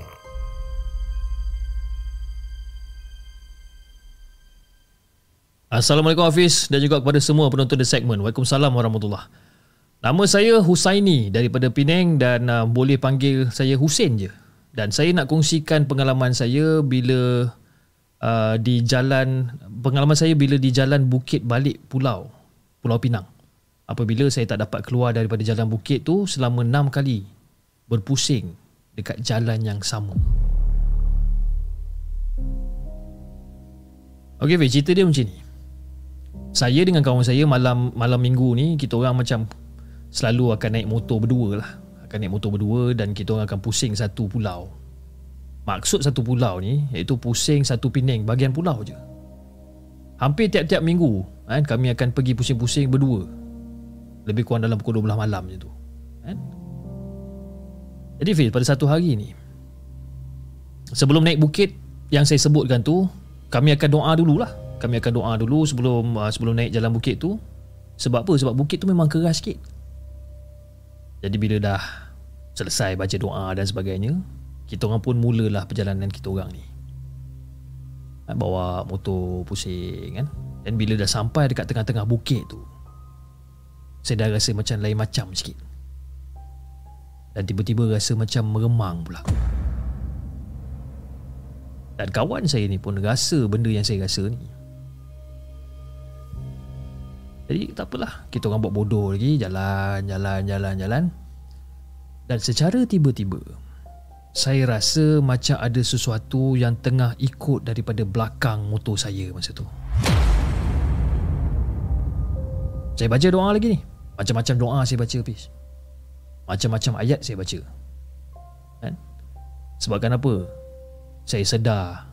Assalamualaikum Hafiz dan juga kepada semua penonton The Segment. Waalaikumsalam warahmatullahi Nama saya Husaini daripada Penang dan uh, boleh panggil saya Husin je. Dan saya nak kongsikan pengalaman saya bila uh, di jalan pengalaman saya bila di jalan bukit balik pulau Pulau Pinang. Apabila saya tak dapat keluar daripada jalan bukit tu selama enam kali berpusing dekat jalan yang sama. Okey, Fiz, cerita dia macam ni. Saya dengan kawan saya malam malam minggu ni kita orang macam selalu akan naik motor berdua lah. Akan naik motor berdua dan kita orang akan pusing satu pulau. Maksud satu pulau ni iaitu pusing satu Penang bahagian pulau je. Hampir tiap-tiap minggu kan kami akan pergi pusing-pusing berdua. Lebih kurang dalam pukul 12 malam je tu. Kan? Jadi Fil pada satu hari ni sebelum naik bukit yang saya sebutkan tu kami akan doa dululah. Kami akan doa dulu sebelum uh, sebelum naik jalan bukit tu. Sebab apa? Sebab bukit tu memang keras sikit. Jadi bila dah selesai baca doa dan sebagainya, kita orang pun mulalah perjalanan kita orang ni. Ha, bawa motor pusing kan? Dan bila dah sampai dekat tengah-tengah bukit tu saya dah rasa macam lain macam sikit. Dan tiba-tiba rasa macam meremang pula. Dan kawan saya ni pun rasa benda yang saya rasa ni. Jadi tak apalah. Kita orang buat bodoh lagi. Jalan jalan jalan jalan. Dan secara tiba-tiba saya rasa macam ada sesuatu yang tengah ikut daripada belakang motor saya masa tu. Saya baca doa lagi ni. Macam-macam doa saya baca habis. Macam-macam ayat saya baca. Kan? Sebabkan apa? Saya sedar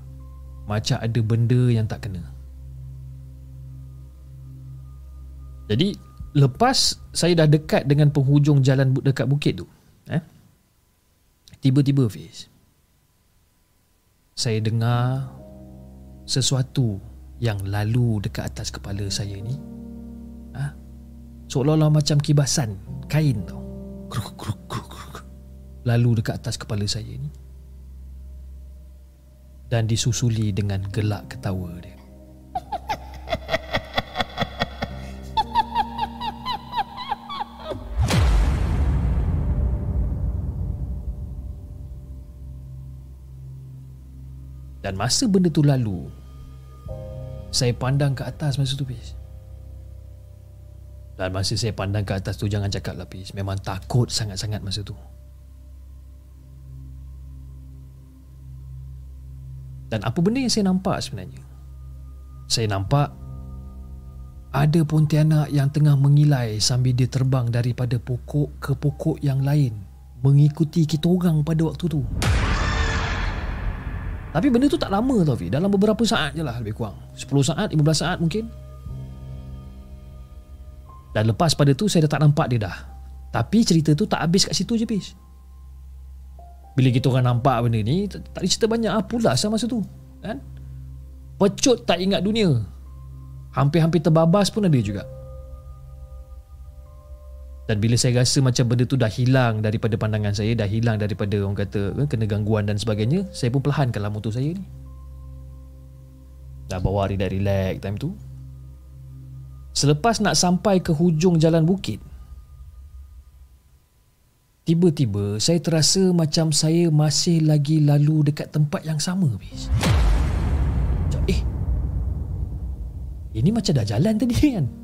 macam ada benda yang tak kena. Jadi lepas saya dah dekat dengan penghujung jalan dekat bukit tu, eh? Tiba-tiba Fiz Saya dengar Sesuatu Yang lalu dekat atas kepala saya ni ha? Seolah-olah macam kibasan Kain tau kruk, kruk, kruk, kruk. Lalu dekat atas kepala saya ni Dan disusuli dengan gelak ketawa dia Dan masa benda tu lalu Saya pandang ke atas masa tu Pis. Dan masa saya pandang ke atas tu Jangan cakap lah Pis. Memang takut sangat-sangat masa tu. Dan apa benda yang saya nampak sebenarnya? Saya nampak Ada pontianak yang tengah mengilai Sambil dia terbang daripada pokok ke pokok yang lain Mengikuti kita orang pada waktu tu tapi benda tu tak lama tau Fi. Dalam beberapa saat je lah lebih kurang. 10 saat, 15 saat mungkin. Dan lepas pada tu saya dah tak nampak dia dah. Tapi cerita tu tak habis kat situ je Pis Bila kita orang nampak benda ni Tak ada cerita banyak lah pula sama masa tu Kan? Pecut tak ingat dunia. Hampir-hampir terbabas pun ada juga dan bila saya rasa macam benda tu dah hilang daripada pandangan saya, dah hilang daripada orang kata eh, kena gangguan dan sebagainya, saya pun perlahankanlah motor saya ni. Dah bawa hari dah relax time tu. Selepas nak sampai ke hujung jalan bukit, tiba-tiba saya terasa macam saya masih lagi lalu dekat tempat yang sama. Bis. Eh, ini macam dah jalan tadi kan?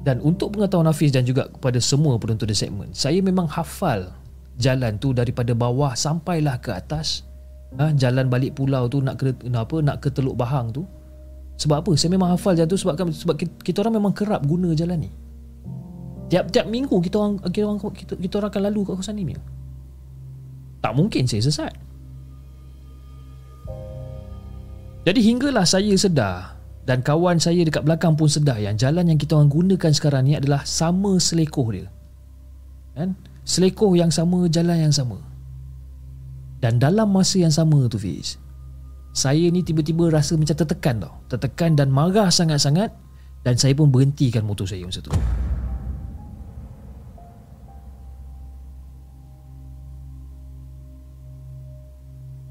Dan untuk pengetahuan Hafiz dan juga kepada semua penonton di segmen, saya memang hafal jalan tu daripada bawah sampailah ke atas. Ha, jalan balik pulau tu nak ke apa nak ke Teluk Bahang tu. Sebab apa? Saya memang hafal jalan tu sebab sebab kita orang memang kerap guna jalan ni. Tiap-tiap minggu kita orang kita orang kita, kita orang akan lalu kat kawasan ni. Tak mungkin saya sesat. Jadi hinggalah saya sedar dan kawan saya dekat belakang pun sedar yang jalan yang kita orang gunakan sekarang ni adalah sama selekoh dia. Kan? Selekoh yang sama, jalan yang sama. Dan dalam masa yang sama tu Fiz, saya ni tiba-tiba rasa macam tertekan tau. Tertekan dan marah sangat-sangat dan saya pun berhentikan motor saya masa tu.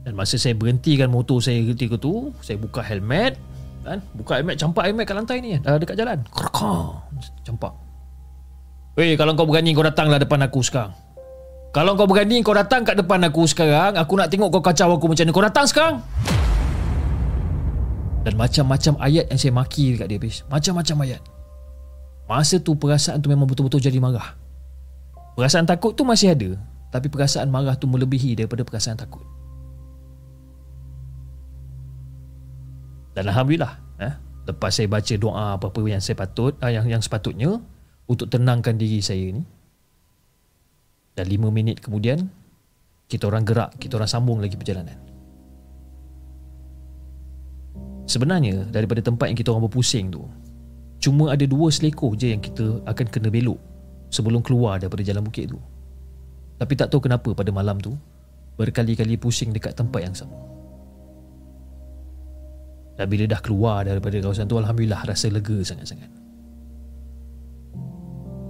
Dan masa saya berhentikan motor saya ketika tu, saya buka helmet kan, buka helmet, campak helmet kat lantai ni kan, dekat jalan. Campak. Weh, kalau kau berani kau datanglah depan aku sekarang. Kalau kau berani kau datang kat depan aku sekarang, aku nak tengok kau kacau aku macam ni. Kau datang sekarang. Dan macam-macam ayat yang saya maki dekat dia habis. Macam-macam ayat. Masa tu perasaan tu memang betul-betul jadi marah. Perasaan takut tu masih ada. Tapi perasaan marah tu melebihi daripada perasaan takut. Dan Alhamdulillah. Eh, lepas saya baca doa apa-apa yang saya patut, eh, yang, yang sepatutnya untuk tenangkan diri saya ni, dan lima minit kemudian Kita orang gerak Kita orang sambung lagi perjalanan Sebenarnya Daripada tempat yang kita orang berpusing tu Cuma ada dua selekoh je Yang kita akan kena belok Sebelum keluar daripada jalan bukit tu Tapi tak tahu kenapa pada malam tu Berkali-kali pusing dekat tempat yang sama Dan bila dah keluar daripada kawasan tu Alhamdulillah rasa lega sangat-sangat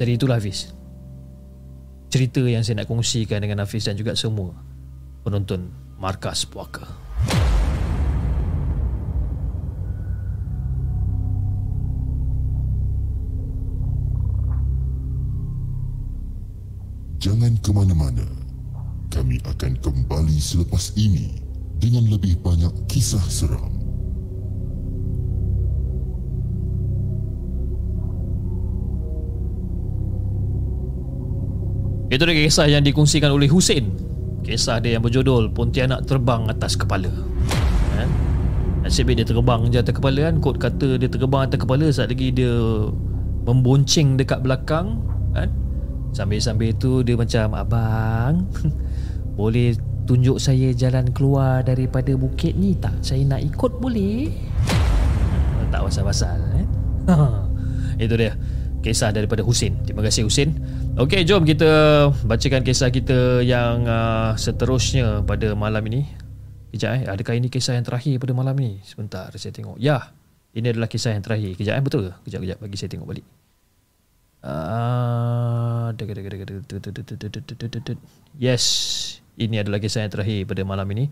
Jadi itulah Hafiz cerita yang saya nak kongsikan dengan Hafiz dan juga semua penonton Markas Puaka. Jangan ke mana-mana. Kami akan kembali selepas ini dengan lebih banyak kisah seram. Itu dia kisah yang dikongsikan oleh Hussein. Kisah dia yang berjudul Pontianak Terbang Atas Kepala. Kan? Nasib dia terbang je atas kepala kan. Kod kata dia terbang atas kepala saat lagi dia membonceng dekat belakang. Kan? Sambil-sambil tu dia macam, Abang, boleh tunjuk saya jalan keluar daripada bukit ni tak? Saya nak ikut boleh? Tak pasal-pasal. Eh? Itu dia kisah daripada Husin. Terima kasih Husin. Okey, jom kita bacakan kisah kita yang uh, seterusnya pada malam ini. Kejap eh, adakah ini kisah yang terakhir pada malam ini? Sebentar, saya tengok. Ya, ini adalah kisah yang terakhir. Kejap eh, betul ke? Kejap, kejap. Bagi saya tengok balik. Uh, yes, ini adalah kisah yang terakhir pada malam ini.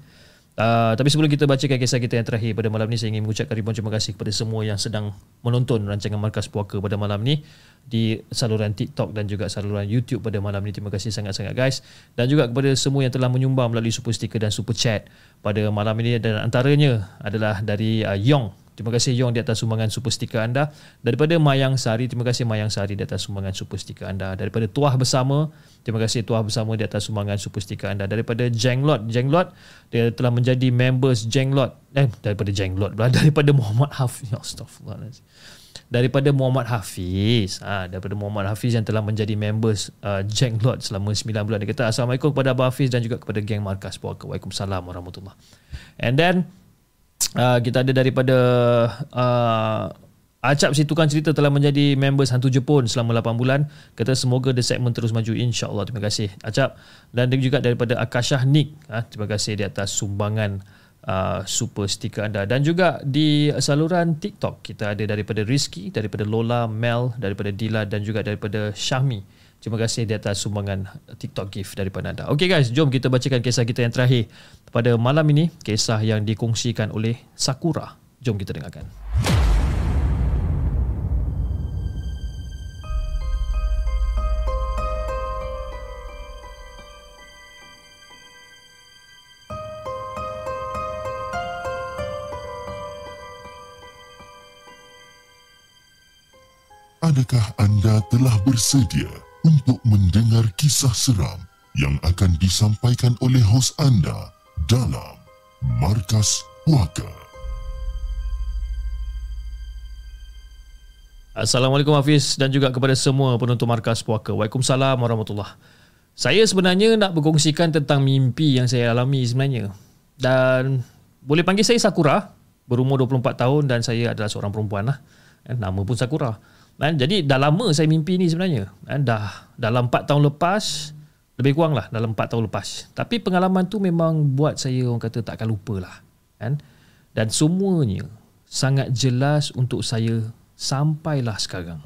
Uh, tapi sebelum kita bacakan kisah kita yang terakhir pada malam ni saya ingin mengucapkan ribuan terima kasih kepada semua yang sedang menonton rancangan Markas Puaka pada malam ni di saluran TikTok dan juga saluran YouTube pada malam ni. Terima kasih sangat-sangat guys. Dan juga kepada semua yang telah menyumbang melalui super sticker dan super chat pada malam ini dan antaranya adalah dari uh, Yong Terima kasih Yong di atas sumbangan super sticker anda. Daripada Mayang Sari, terima kasih Mayang Sari di atas sumbangan super sticker anda. Daripada Tuah Bersama, terima kasih Tuah Bersama di atas sumbangan super sticker anda. Daripada Jenglot, Jenglot dia telah menjadi members Jenglot. Eh, daripada Jenglot pula. Daripada Muhammad Hafiz. Ya, astagfirullahaladzim. Daripada Muhammad Hafiz. Ha, daripada Muhammad Hafiz yang telah menjadi members uh, Jenglot selama 9 bulan. Dia kata, Assalamualaikum kepada Abah Hafiz dan juga kepada geng Markas Puaka. Waalaikumsalam warahmatullahi And then, uh, kita ada daripada uh, Acap si tukang cerita telah menjadi members Hantu Jepun selama 8 bulan. Kata semoga the segment terus maju insya-Allah. Terima kasih Acap dan juga daripada Akashah Nick. Ha, terima kasih di atas sumbangan uh, super stiker anda dan juga di saluran TikTok kita ada daripada Rizky, daripada Lola, Mel, daripada Dila dan juga daripada Syahmi. Terima kasih di atas sumbangan TikTok gift daripada anda. Okay guys, jom kita bacakan kisah kita yang terakhir pada malam ini. Kisah yang dikongsikan oleh Sakura. Jom kita dengarkan. Adakah anda telah bersedia untuk mendengar kisah seram yang akan disampaikan oleh hos anda dalam Markas Puaka. Assalamualaikum Hafiz dan juga kepada semua penonton Markas Puaka. Waalaikumsalam warahmatullahi Saya sebenarnya nak berkongsikan tentang mimpi yang saya alami sebenarnya. Dan boleh panggil saya Sakura, berumur 24 tahun dan saya adalah seorang perempuan lah. Eh, nama pun Sakura. Kan? Jadi dah lama saya mimpi ni sebenarnya. Kan? Dah dalam 4 tahun lepas, lebih kurang lah dalam 4 tahun lepas. Tapi pengalaman tu memang buat saya orang kata takkan lupa lah. Kan? Dan semuanya sangat jelas untuk saya sampailah sekarang.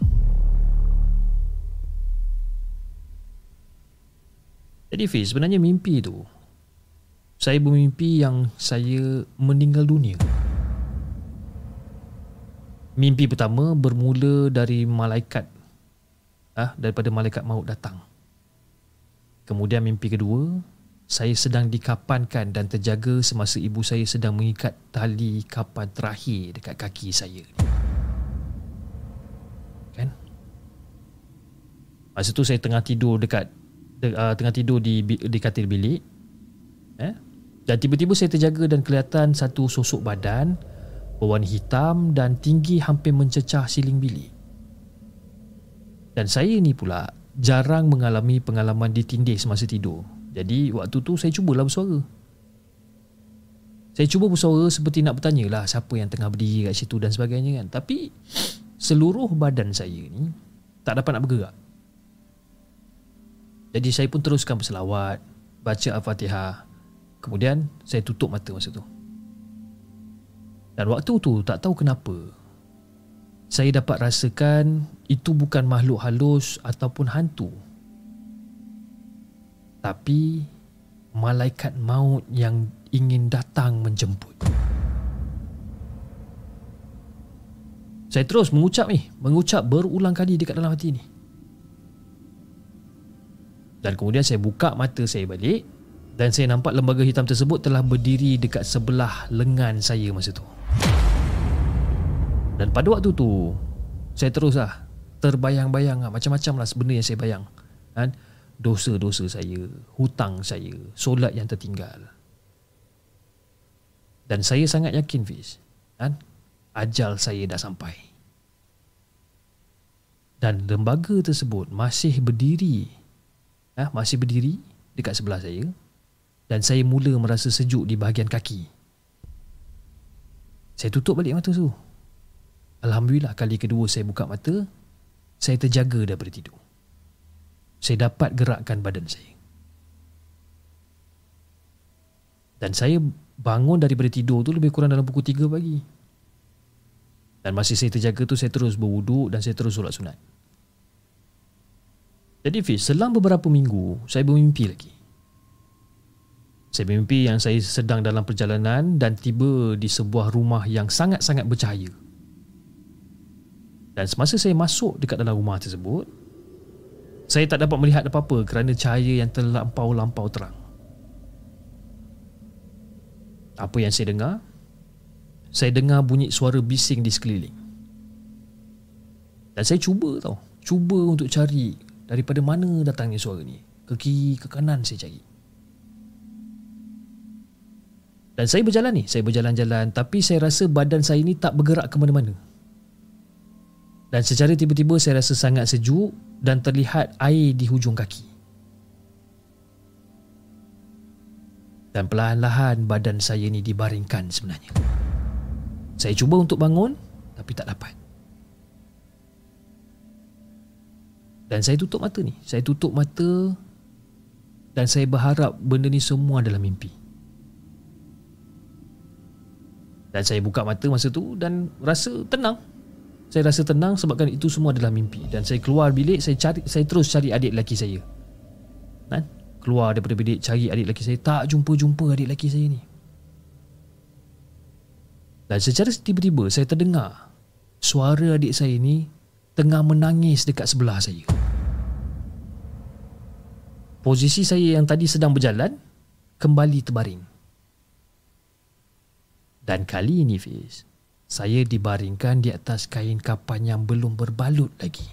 Jadi Fiz, sebenarnya mimpi tu saya bermimpi yang saya meninggal dunia. Mimpi pertama bermula dari malaikat ah daripada malaikat maut datang. Kemudian mimpi kedua, saya sedang dikapankan dan terjaga semasa ibu saya sedang mengikat tali kapan terakhir dekat kaki saya. Kan? Masa tu saya tengah tidur dekat uh, tengah tidur di di katil bilik. Eh? Dan tiba-tiba saya terjaga dan kelihatan satu sosok badan berwarna hitam dan tinggi hampir mencecah siling bilik. Dan saya ni pula jarang mengalami pengalaman ditindih semasa tidur. Jadi waktu tu saya cubalah bersuara. Saya cuba bersuara seperti nak bertanya lah siapa yang tengah berdiri kat situ dan sebagainya kan. Tapi seluruh badan saya ni tak dapat nak bergerak. Jadi saya pun teruskan berselawat, baca Al-Fatihah Kemudian saya tutup mata masa tu. Dan waktu tu tak tahu kenapa saya dapat rasakan itu bukan makhluk halus ataupun hantu. Tapi malaikat maut yang ingin datang menjemput. Saya terus mengucap ni, mengucap berulang kali dekat dalam hati ni. Dan kemudian saya buka mata saya balik dan saya nampak lembaga hitam tersebut telah berdiri dekat sebelah lengan saya masa tu. Dan pada waktu tu, saya terus lah terbayang-bayang lah, macam-macam lah sebenarnya yang saya bayang. Kan? Dosa-dosa saya, hutang saya, solat yang tertinggal. Dan saya sangat yakin Fiz, kan? ajal saya dah sampai. Dan lembaga tersebut masih berdiri, ha? masih berdiri dekat sebelah saya dan saya mula merasa sejuk di bahagian kaki. Saya tutup balik mata tu. Alhamdulillah kali kedua saya buka mata, saya terjaga daripada tidur. Saya dapat gerakkan badan saya. Dan saya bangun daripada tidur tu lebih kurang dalam pukul 3 pagi. Dan masih saya terjaga tu saya terus berwuduk dan saya terus solat sunat. Jadi Fiz, selang beberapa minggu saya bermimpi lagi. Saya bermimpi yang saya sedang dalam perjalanan dan tiba di sebuah rumah yang sangat-sangat bercahaya. Dan semasa saya masuk dekat dalam rumah tersebut, saya tak dapat melihat apa-apa kerana cahaya yang terlampau-lampau terang. Apa yang saya dengar? Saya dengar bunyi suara bising di sekeliling. Dan saya cuba tau, cuba untuk cari daripada mana datangnya suara ni. Ke kiri, ke kanan saya cari. Dan saya berjalan ni, saya berjalan-jalan tapi saya rasa badan saya ni tak bergerak ke mana-mana. Dan secara tiba-tiba saya rasa sangat sejuk dan terlihat air di hujung kaki. Dan perlahan-lahan badan saya ni dibaringkan sebenarnya. Saya cuba untuk bangun tapi tak dapat. Dan saya tutup mata ni. Saya tutup mata dan saya berharap benda ni semua adalah mimpi. Dan saya buka mata masa tu dan rasa tenang. Saya rasa tenang sebabkan itu semua adalah mimpi. Dan saya keluar bilik, saya cari saya terus cari adik lelaki saya. Kan? Keluar daripada bilik cari adik lelaki saya, tak jumpa-jumpa adik lelaki saya ni. Dan secara tiba-tiba saya terdengar suara adik saya ni tengah menangis dekat sebelah saya. Posisi saya yang tadi sedang berjalan kembali terbaring. Dan kali ini Fiz Saya dibaringkan di atas kain kapan yang belum berbalut lagi.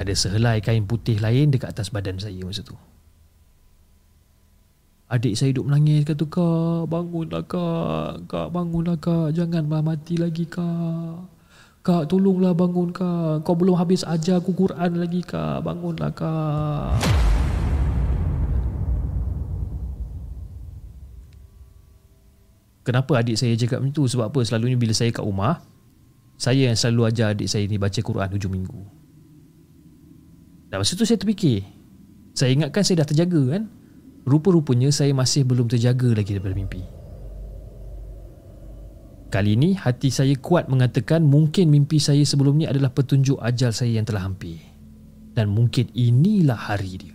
Ada sehelai kain putih lain dekat atas badan saya masa tu. Adik saya duduk menangis kata Kak bangunlah kak. Kak bangunlah kak. Janganlah mati lagi kak. Kak tolonglah bangun kak. Kau belum habis ajar aku Quran lagi kak. Bangunlah kak Kenapa adik saya cakap macam tu? Sebab apa? Selalunya bila saya kat rumah, saya yang selalu ajar adik saya ni baca Quran hujung minggu. Dan masa tu saya terfikir, saya ingatkan saya dah terjaga kan? rupa-rupanya saya masih belum terjaga lagi daripada mimpi. Kali ini hati saya kuat mengatakan mungkin mimpi saya sebelum ni adalah petunjuk ajal saya yang telah hampir. Dan mungkin inilah hari dia.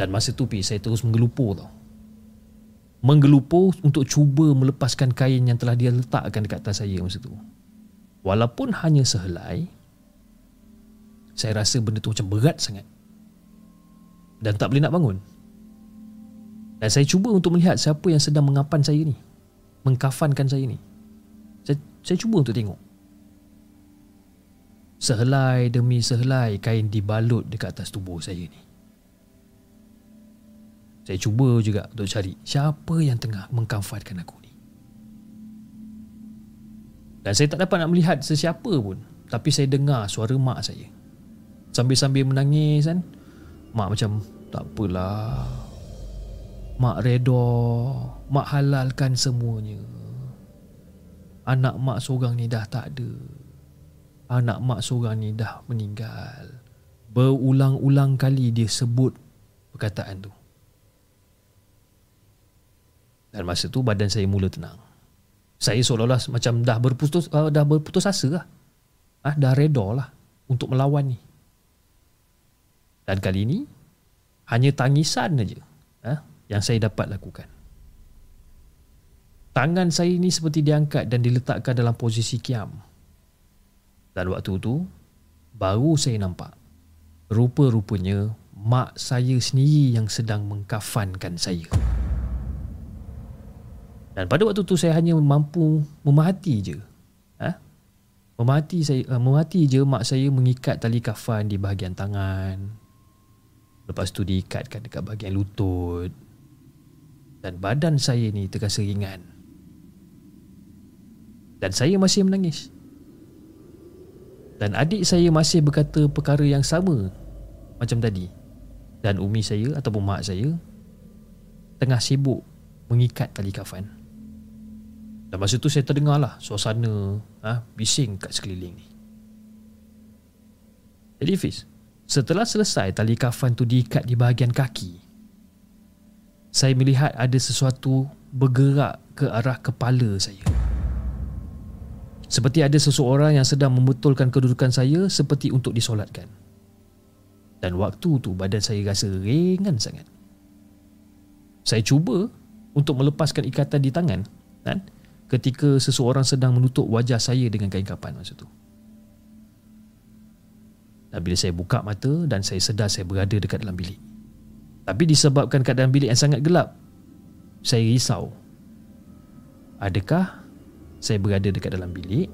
Dan masa tu pi saya terus menggelupur tau. Menggelupur untuk cuba melepaskan kain yang telah dia letakkan dekat atas saya masa tu. Walaupun hanya sehelai, saya rasa benda tu macam berat sangat. Dan tak boleh nak bangun. Dan saya cuba untuk melihat siapa yang sedang mengapan saya ni mengkafankan saya ni. Saya, saya cuba untuk tengok. Sehelai demi sehelai kain dibalut dekat atas tubuh saya ni. Saya cuba juga untuk cari siapa yang tengah mengkafankan aku ni. Dan saya tak dapat nak melihat sesiapa pun. Tapi saya dengar suara mak saya. Sambil-sambil menangis kan. Mak macam tak apalah Mak reda Mak halalkan semuanya Anak mak seorang ni dah tak ada Anak mak seorang ni dah meninggal Berulang-ulang kali dia sebut Perkataan tu Dan masa tu badan saya mula tenang Saya seolah-olah macam dah berputus uh, Dah berputus asa lah ah, Dah reda lah Untuk melawan ni Dan kali ni Hanya tangisan aja ah, yang saya dapat lakukan. Tangan saya ini seperti diangkat dan diletakkan dalam posisi kiam. Dan waktu itu, baru saya nampak rupa-rupanya mak saya sendiri yang sedang mengkafankan saya. Dan pada waktu itu saya hanya mampu memahati je. Ha? Memahati saya uh, memahati je mak saya mengikat tali kafan di bahagian tangan. Lepas tu diikatkan dekat bahagian lutut dan badan saya ni terasa ringan. Dan saya masih menangis. Dan adik saya masih berkata perkara yang sama macam tadi. Dan umi saya ataupun mak saya tengah sibuk mengikat tali kafan. Dan masa tu saya terdengar lah suasana ha, bising kat sekeliling ni. Jadi Fiz, setelah selesai tali kafan tu diikat di bahagian kaki, saya melihat ada sesuatu bergerak ke arah kepala saya. Seperti ada seseorang yang sedang membetulkan kedudukan saya seperti untuk disolatkan. Dan waktu tu badan saya rasa ringan sangat. Saya cuba untuk melepaskan ikatan di tangan kan? Ketika seseorang sedang menutup wajah saya dengan kain kapan masa tu. Dan bila saya buka mata dan saya sedar saya berada dekat dalam bilik. Tapi disebabkan keadaan bilik yang sangat gelap Saya risau Adakah saya berada dekat dalam bilik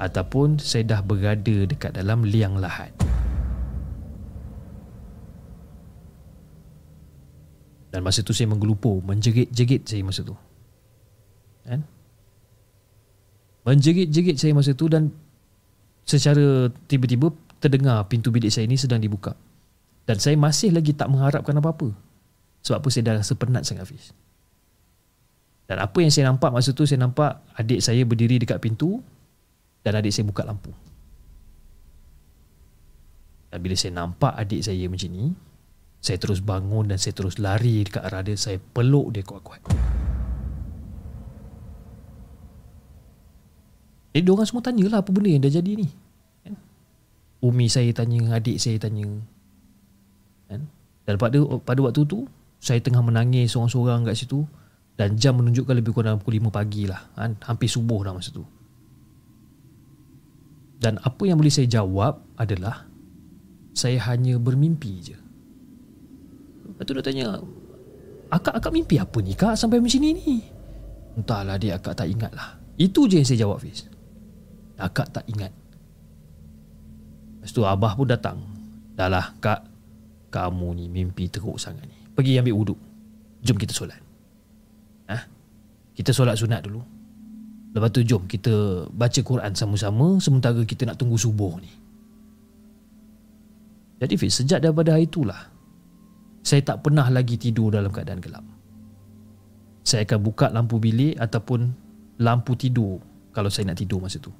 Ataupun saya dah berada dekat dalam liang lahat Dan masa tu saya menggelupur Menjerit-jerit saya masa tu kan? Menjerit-jerit saya masa tu dan Secara tiba-tiba terdengar pintu bilik saya ini sedang dibuka dan saya masih lagi tak mengharapkan apa-apa. Sebab apa saya dah rasa penat sangat Hafiz. Dan apa yang saya nampak masa tu saya nampak adik saya berdiri dekat pintu dan adik saya buka lampu. Dan bila saya nampak adik saya macam ni, saya terus bangun dan saya terus lari dekat arah dia. Saya peluk dia kuat-kuat. Jadi diorang semua tanyalah apa benda yang dah jadi ni. Kan? Umi saya tanya, adik saya tanya, kan? Dan pada pada waktu tu saya tengah menangis seorang-seorang kat situ dan jam menunjukkan lebih kurang pukul 5 pagi lah kan? hampir subuh dah masa tu dan apa yang boleh saya jawab adalah saya hanya bermimpi je lepas tu dia tanya akak-akak mimpi apa ni kak sampai macam ni ni entahlah dia akak tak ingat lah itu je yang saya jawab Fiz akak tak ingat lepas tu abah pun datang dah lah kak kamu ni mimpi teruk sangat ni. Pergi ambil wuduk. Jom kita solat. Ha? Kita solat sunat dulu. Lepas tu jom kita baca Quran sama-sama sementara kita nak tunggu subuh ni. Jadi Fiz, sejak daripada hari itulah saya tak pernah lagi tidur dalam keadaan gelap. Saya akan buka lampu bilik ataupun lampu tidur kalau saya nak tidur masa tu.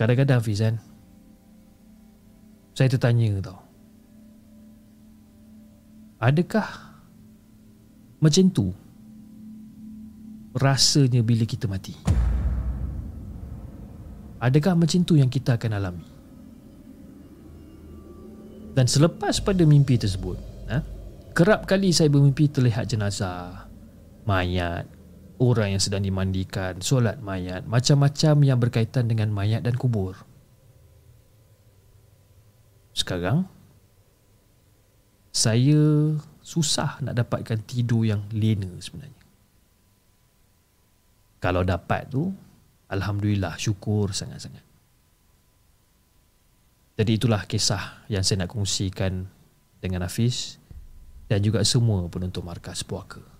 Kadang-kadang Fiz kan, saya tertanya tau adakah macam tu rasanya bila kita mati? Adakah macam tu yang kita akan alami? Dan selepas pada mimpi tersebut, ha, kerap kali saya bermimpi terlihat jenazah, mayat, orang yang sedang dimandikan, solat mayat, macam-macam yang berkaitan dengan mayat dan kubur. Sekarang, saya susah nak dapatkan tidur yang lena sebenarnya. Kalau dapat tu, Alhamdulillah syukur sangat-sangat. Jadi itulah kisah yang saya nak kongsikan dengan Hafiz dan juga semua penonton markas puaka.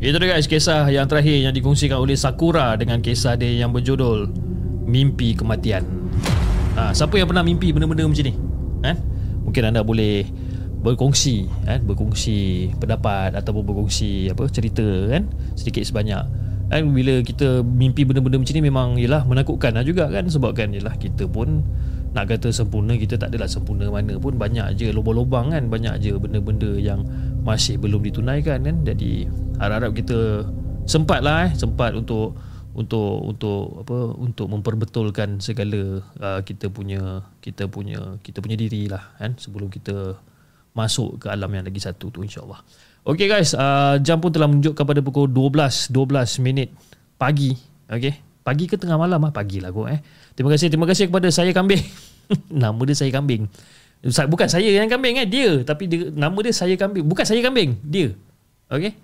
Itu dia guys kisah yang terakhir yang dikongsikan oleh Sakura dengan kisah dia yang berjudul Mimpi Kematian. Ha, siapa yang pernah mimpi benda-benda macam ni? Eh? Mungkin anda boleh berkongsi eh? berkongsi pendapat ataupun berkongsi apa cerita kan sedikit sebanyak kan bila kita mimpi benda-benda macam ni memang yalah menakutkan lah juga kan sebab kan yalah kita pun nak kata sempurna kita tak adalah sempurna mana pun banyak je lubang-lubang kan banyak je benda-benda yang masih belum ditunaikan kan jadi harap-harap kita sempat lah eh sempat untuk untuk untuk apa untuk memperbetulkan segala uh, kita punya kita punya kita punya diri lah kan sebelum kita masuk ke alam yang lagi satu tu insyaallah. Okey guys, uh, jam pun telah menunjukkan pada pukul 12 12 minit pagi. Okey. Pagi ke tengah malam ah? Pagi lah kot eh. Terima kasih terima kasih kepada saya kambing. nama dia saya kambing. Bukan saya yang kambing eh, dia. Tapi dia, nama dia saya kambing. Bukan saya kambing, dia. Okey.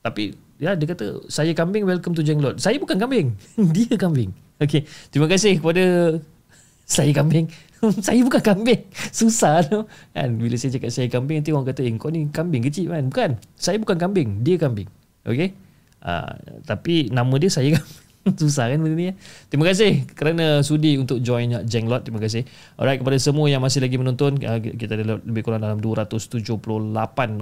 Tapi ya dia kata saya kambing welcome to Jenglot. Saya bukan kambing. dia kambing. Okey. Terima kasih kepada saya kambing. saya bukan kambing. Susah tu. Kan bila saya cakap saya kambing nanti orang kata eh kau ni kambing kecil kan. Bukan. Saya bukan kambing, dia kambing. Okey. Uh, tapi nama dia saya kambing. Susah kan benda ni ya? Terima kasih kerana sudi untuk join Jenglot. Terima kasih. Alright kepada semua yang masih lagi menonton, uh, kita ada lebih kurang dalam 278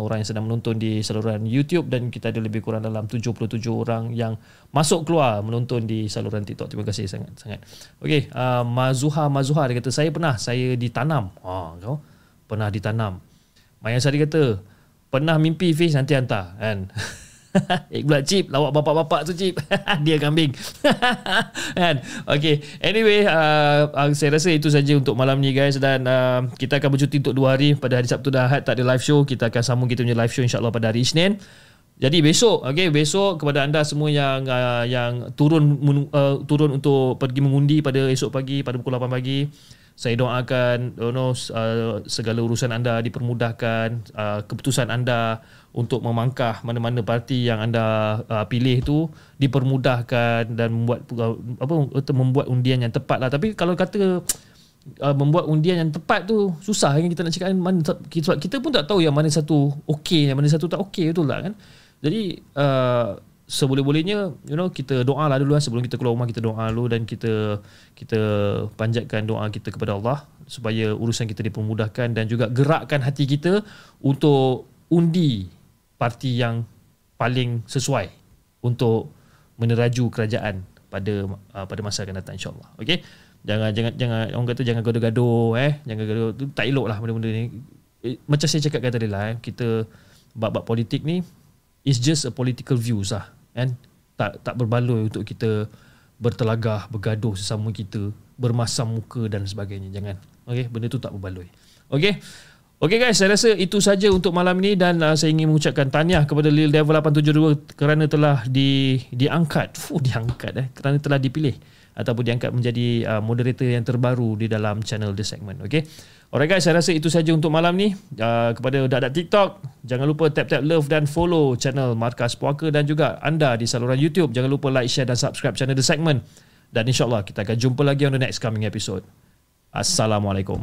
orang yang sedang menonton di saluran YouTube dan kita ada lebih kurang dalam 77 orang yang masuk keluar menonton di saluran TikTok. Terima kasih sangat sangat. Okey, uh, Mazuha Mazuha dia kata saya pernah saya ditanam. Ha, kau pernah ditanam. Maya Sari kata pernah mimpi fish nanti hantar kan. Eh pula chip Lawak bapak-bapak tu chip Dia kambing. Kan? Okay Anyway uh, uh, Saya rasa itu saja Untuk malam ni guys. Dan uh, Kita akan bercuti untuk dua hari. Pada hari Sabtu dan Ahad Tak ada live show. Kita akan sambung kita punya live show InsyaAllah pada hari Isnin. Jadi besok, okay, besok kepada anda semua yang uh, yang turun uh, turun untuk pergi mengundi pada esok pagi pada pukul 8 pagi, saya doakan you know, uh, segala urusan anda dipermudahkan, uh, keputusan anda untuk memangkah mana-mana parti yang anda uh, pilih tu dipermudahkan dan membuat uh, apa membuat undian yang tepat lah. Tapi kalau kata uh, membuat undian yang tepat tu susah kan kita nak cakap mana kita, kita pun tak tahu yang mana satu okey yang mana satu tak okey betul lah kan. Jadi uh, seboleh-bolehnya you know kita doa lah dulu lah sebelum kita keluar rumah kita doa dulu dan kita kita panjatkan doa kita kepada Allah supaya urusan kita dipermudahkan dan juga gerakkan hati kita untuk undi parti yang paling sesuai untuk meneraju kerajaan pada uh, pada masa akan datang insyaallah. Okey? Jangan jangan jangan orang kata jangan gaduh-gaduh eh? Jangan gaduh tu tak elok lah benda-benda ni. Eh, macam saya cakap tadi lah eh, kita bab-bab politik ni is just a political views lah kan? Tak tak berbaloi untuk kita bertelagah bergaduh sesama kita bermasam muka dan sebagainya. Jangan. Okey? Benda tu tak berbaloi. Okey okey guys saya rasa itu saja untuk malam ini dan uh, saya ingin mengucapkan tahniah kepada Lil Devil 872 kerana telah di diangkat fuh diangkat eh kerana telah dipilih ataupun diangkat menjadi uh, moderator yang terbaru di dalam channel The Segment okey Alright guys, saya rasa itu saja untuk malam ni. Uh, kepada dak-dak TikTok, jangan lupa tap-tap love dan follow channel Markas Puaka dan juga anda di saluran YouTube. Jangan lupa like, share dan subscribe channel The Segment. Dan insyaAllah kita akan jumpa lagi on the next coming episode. Assalamualaikum.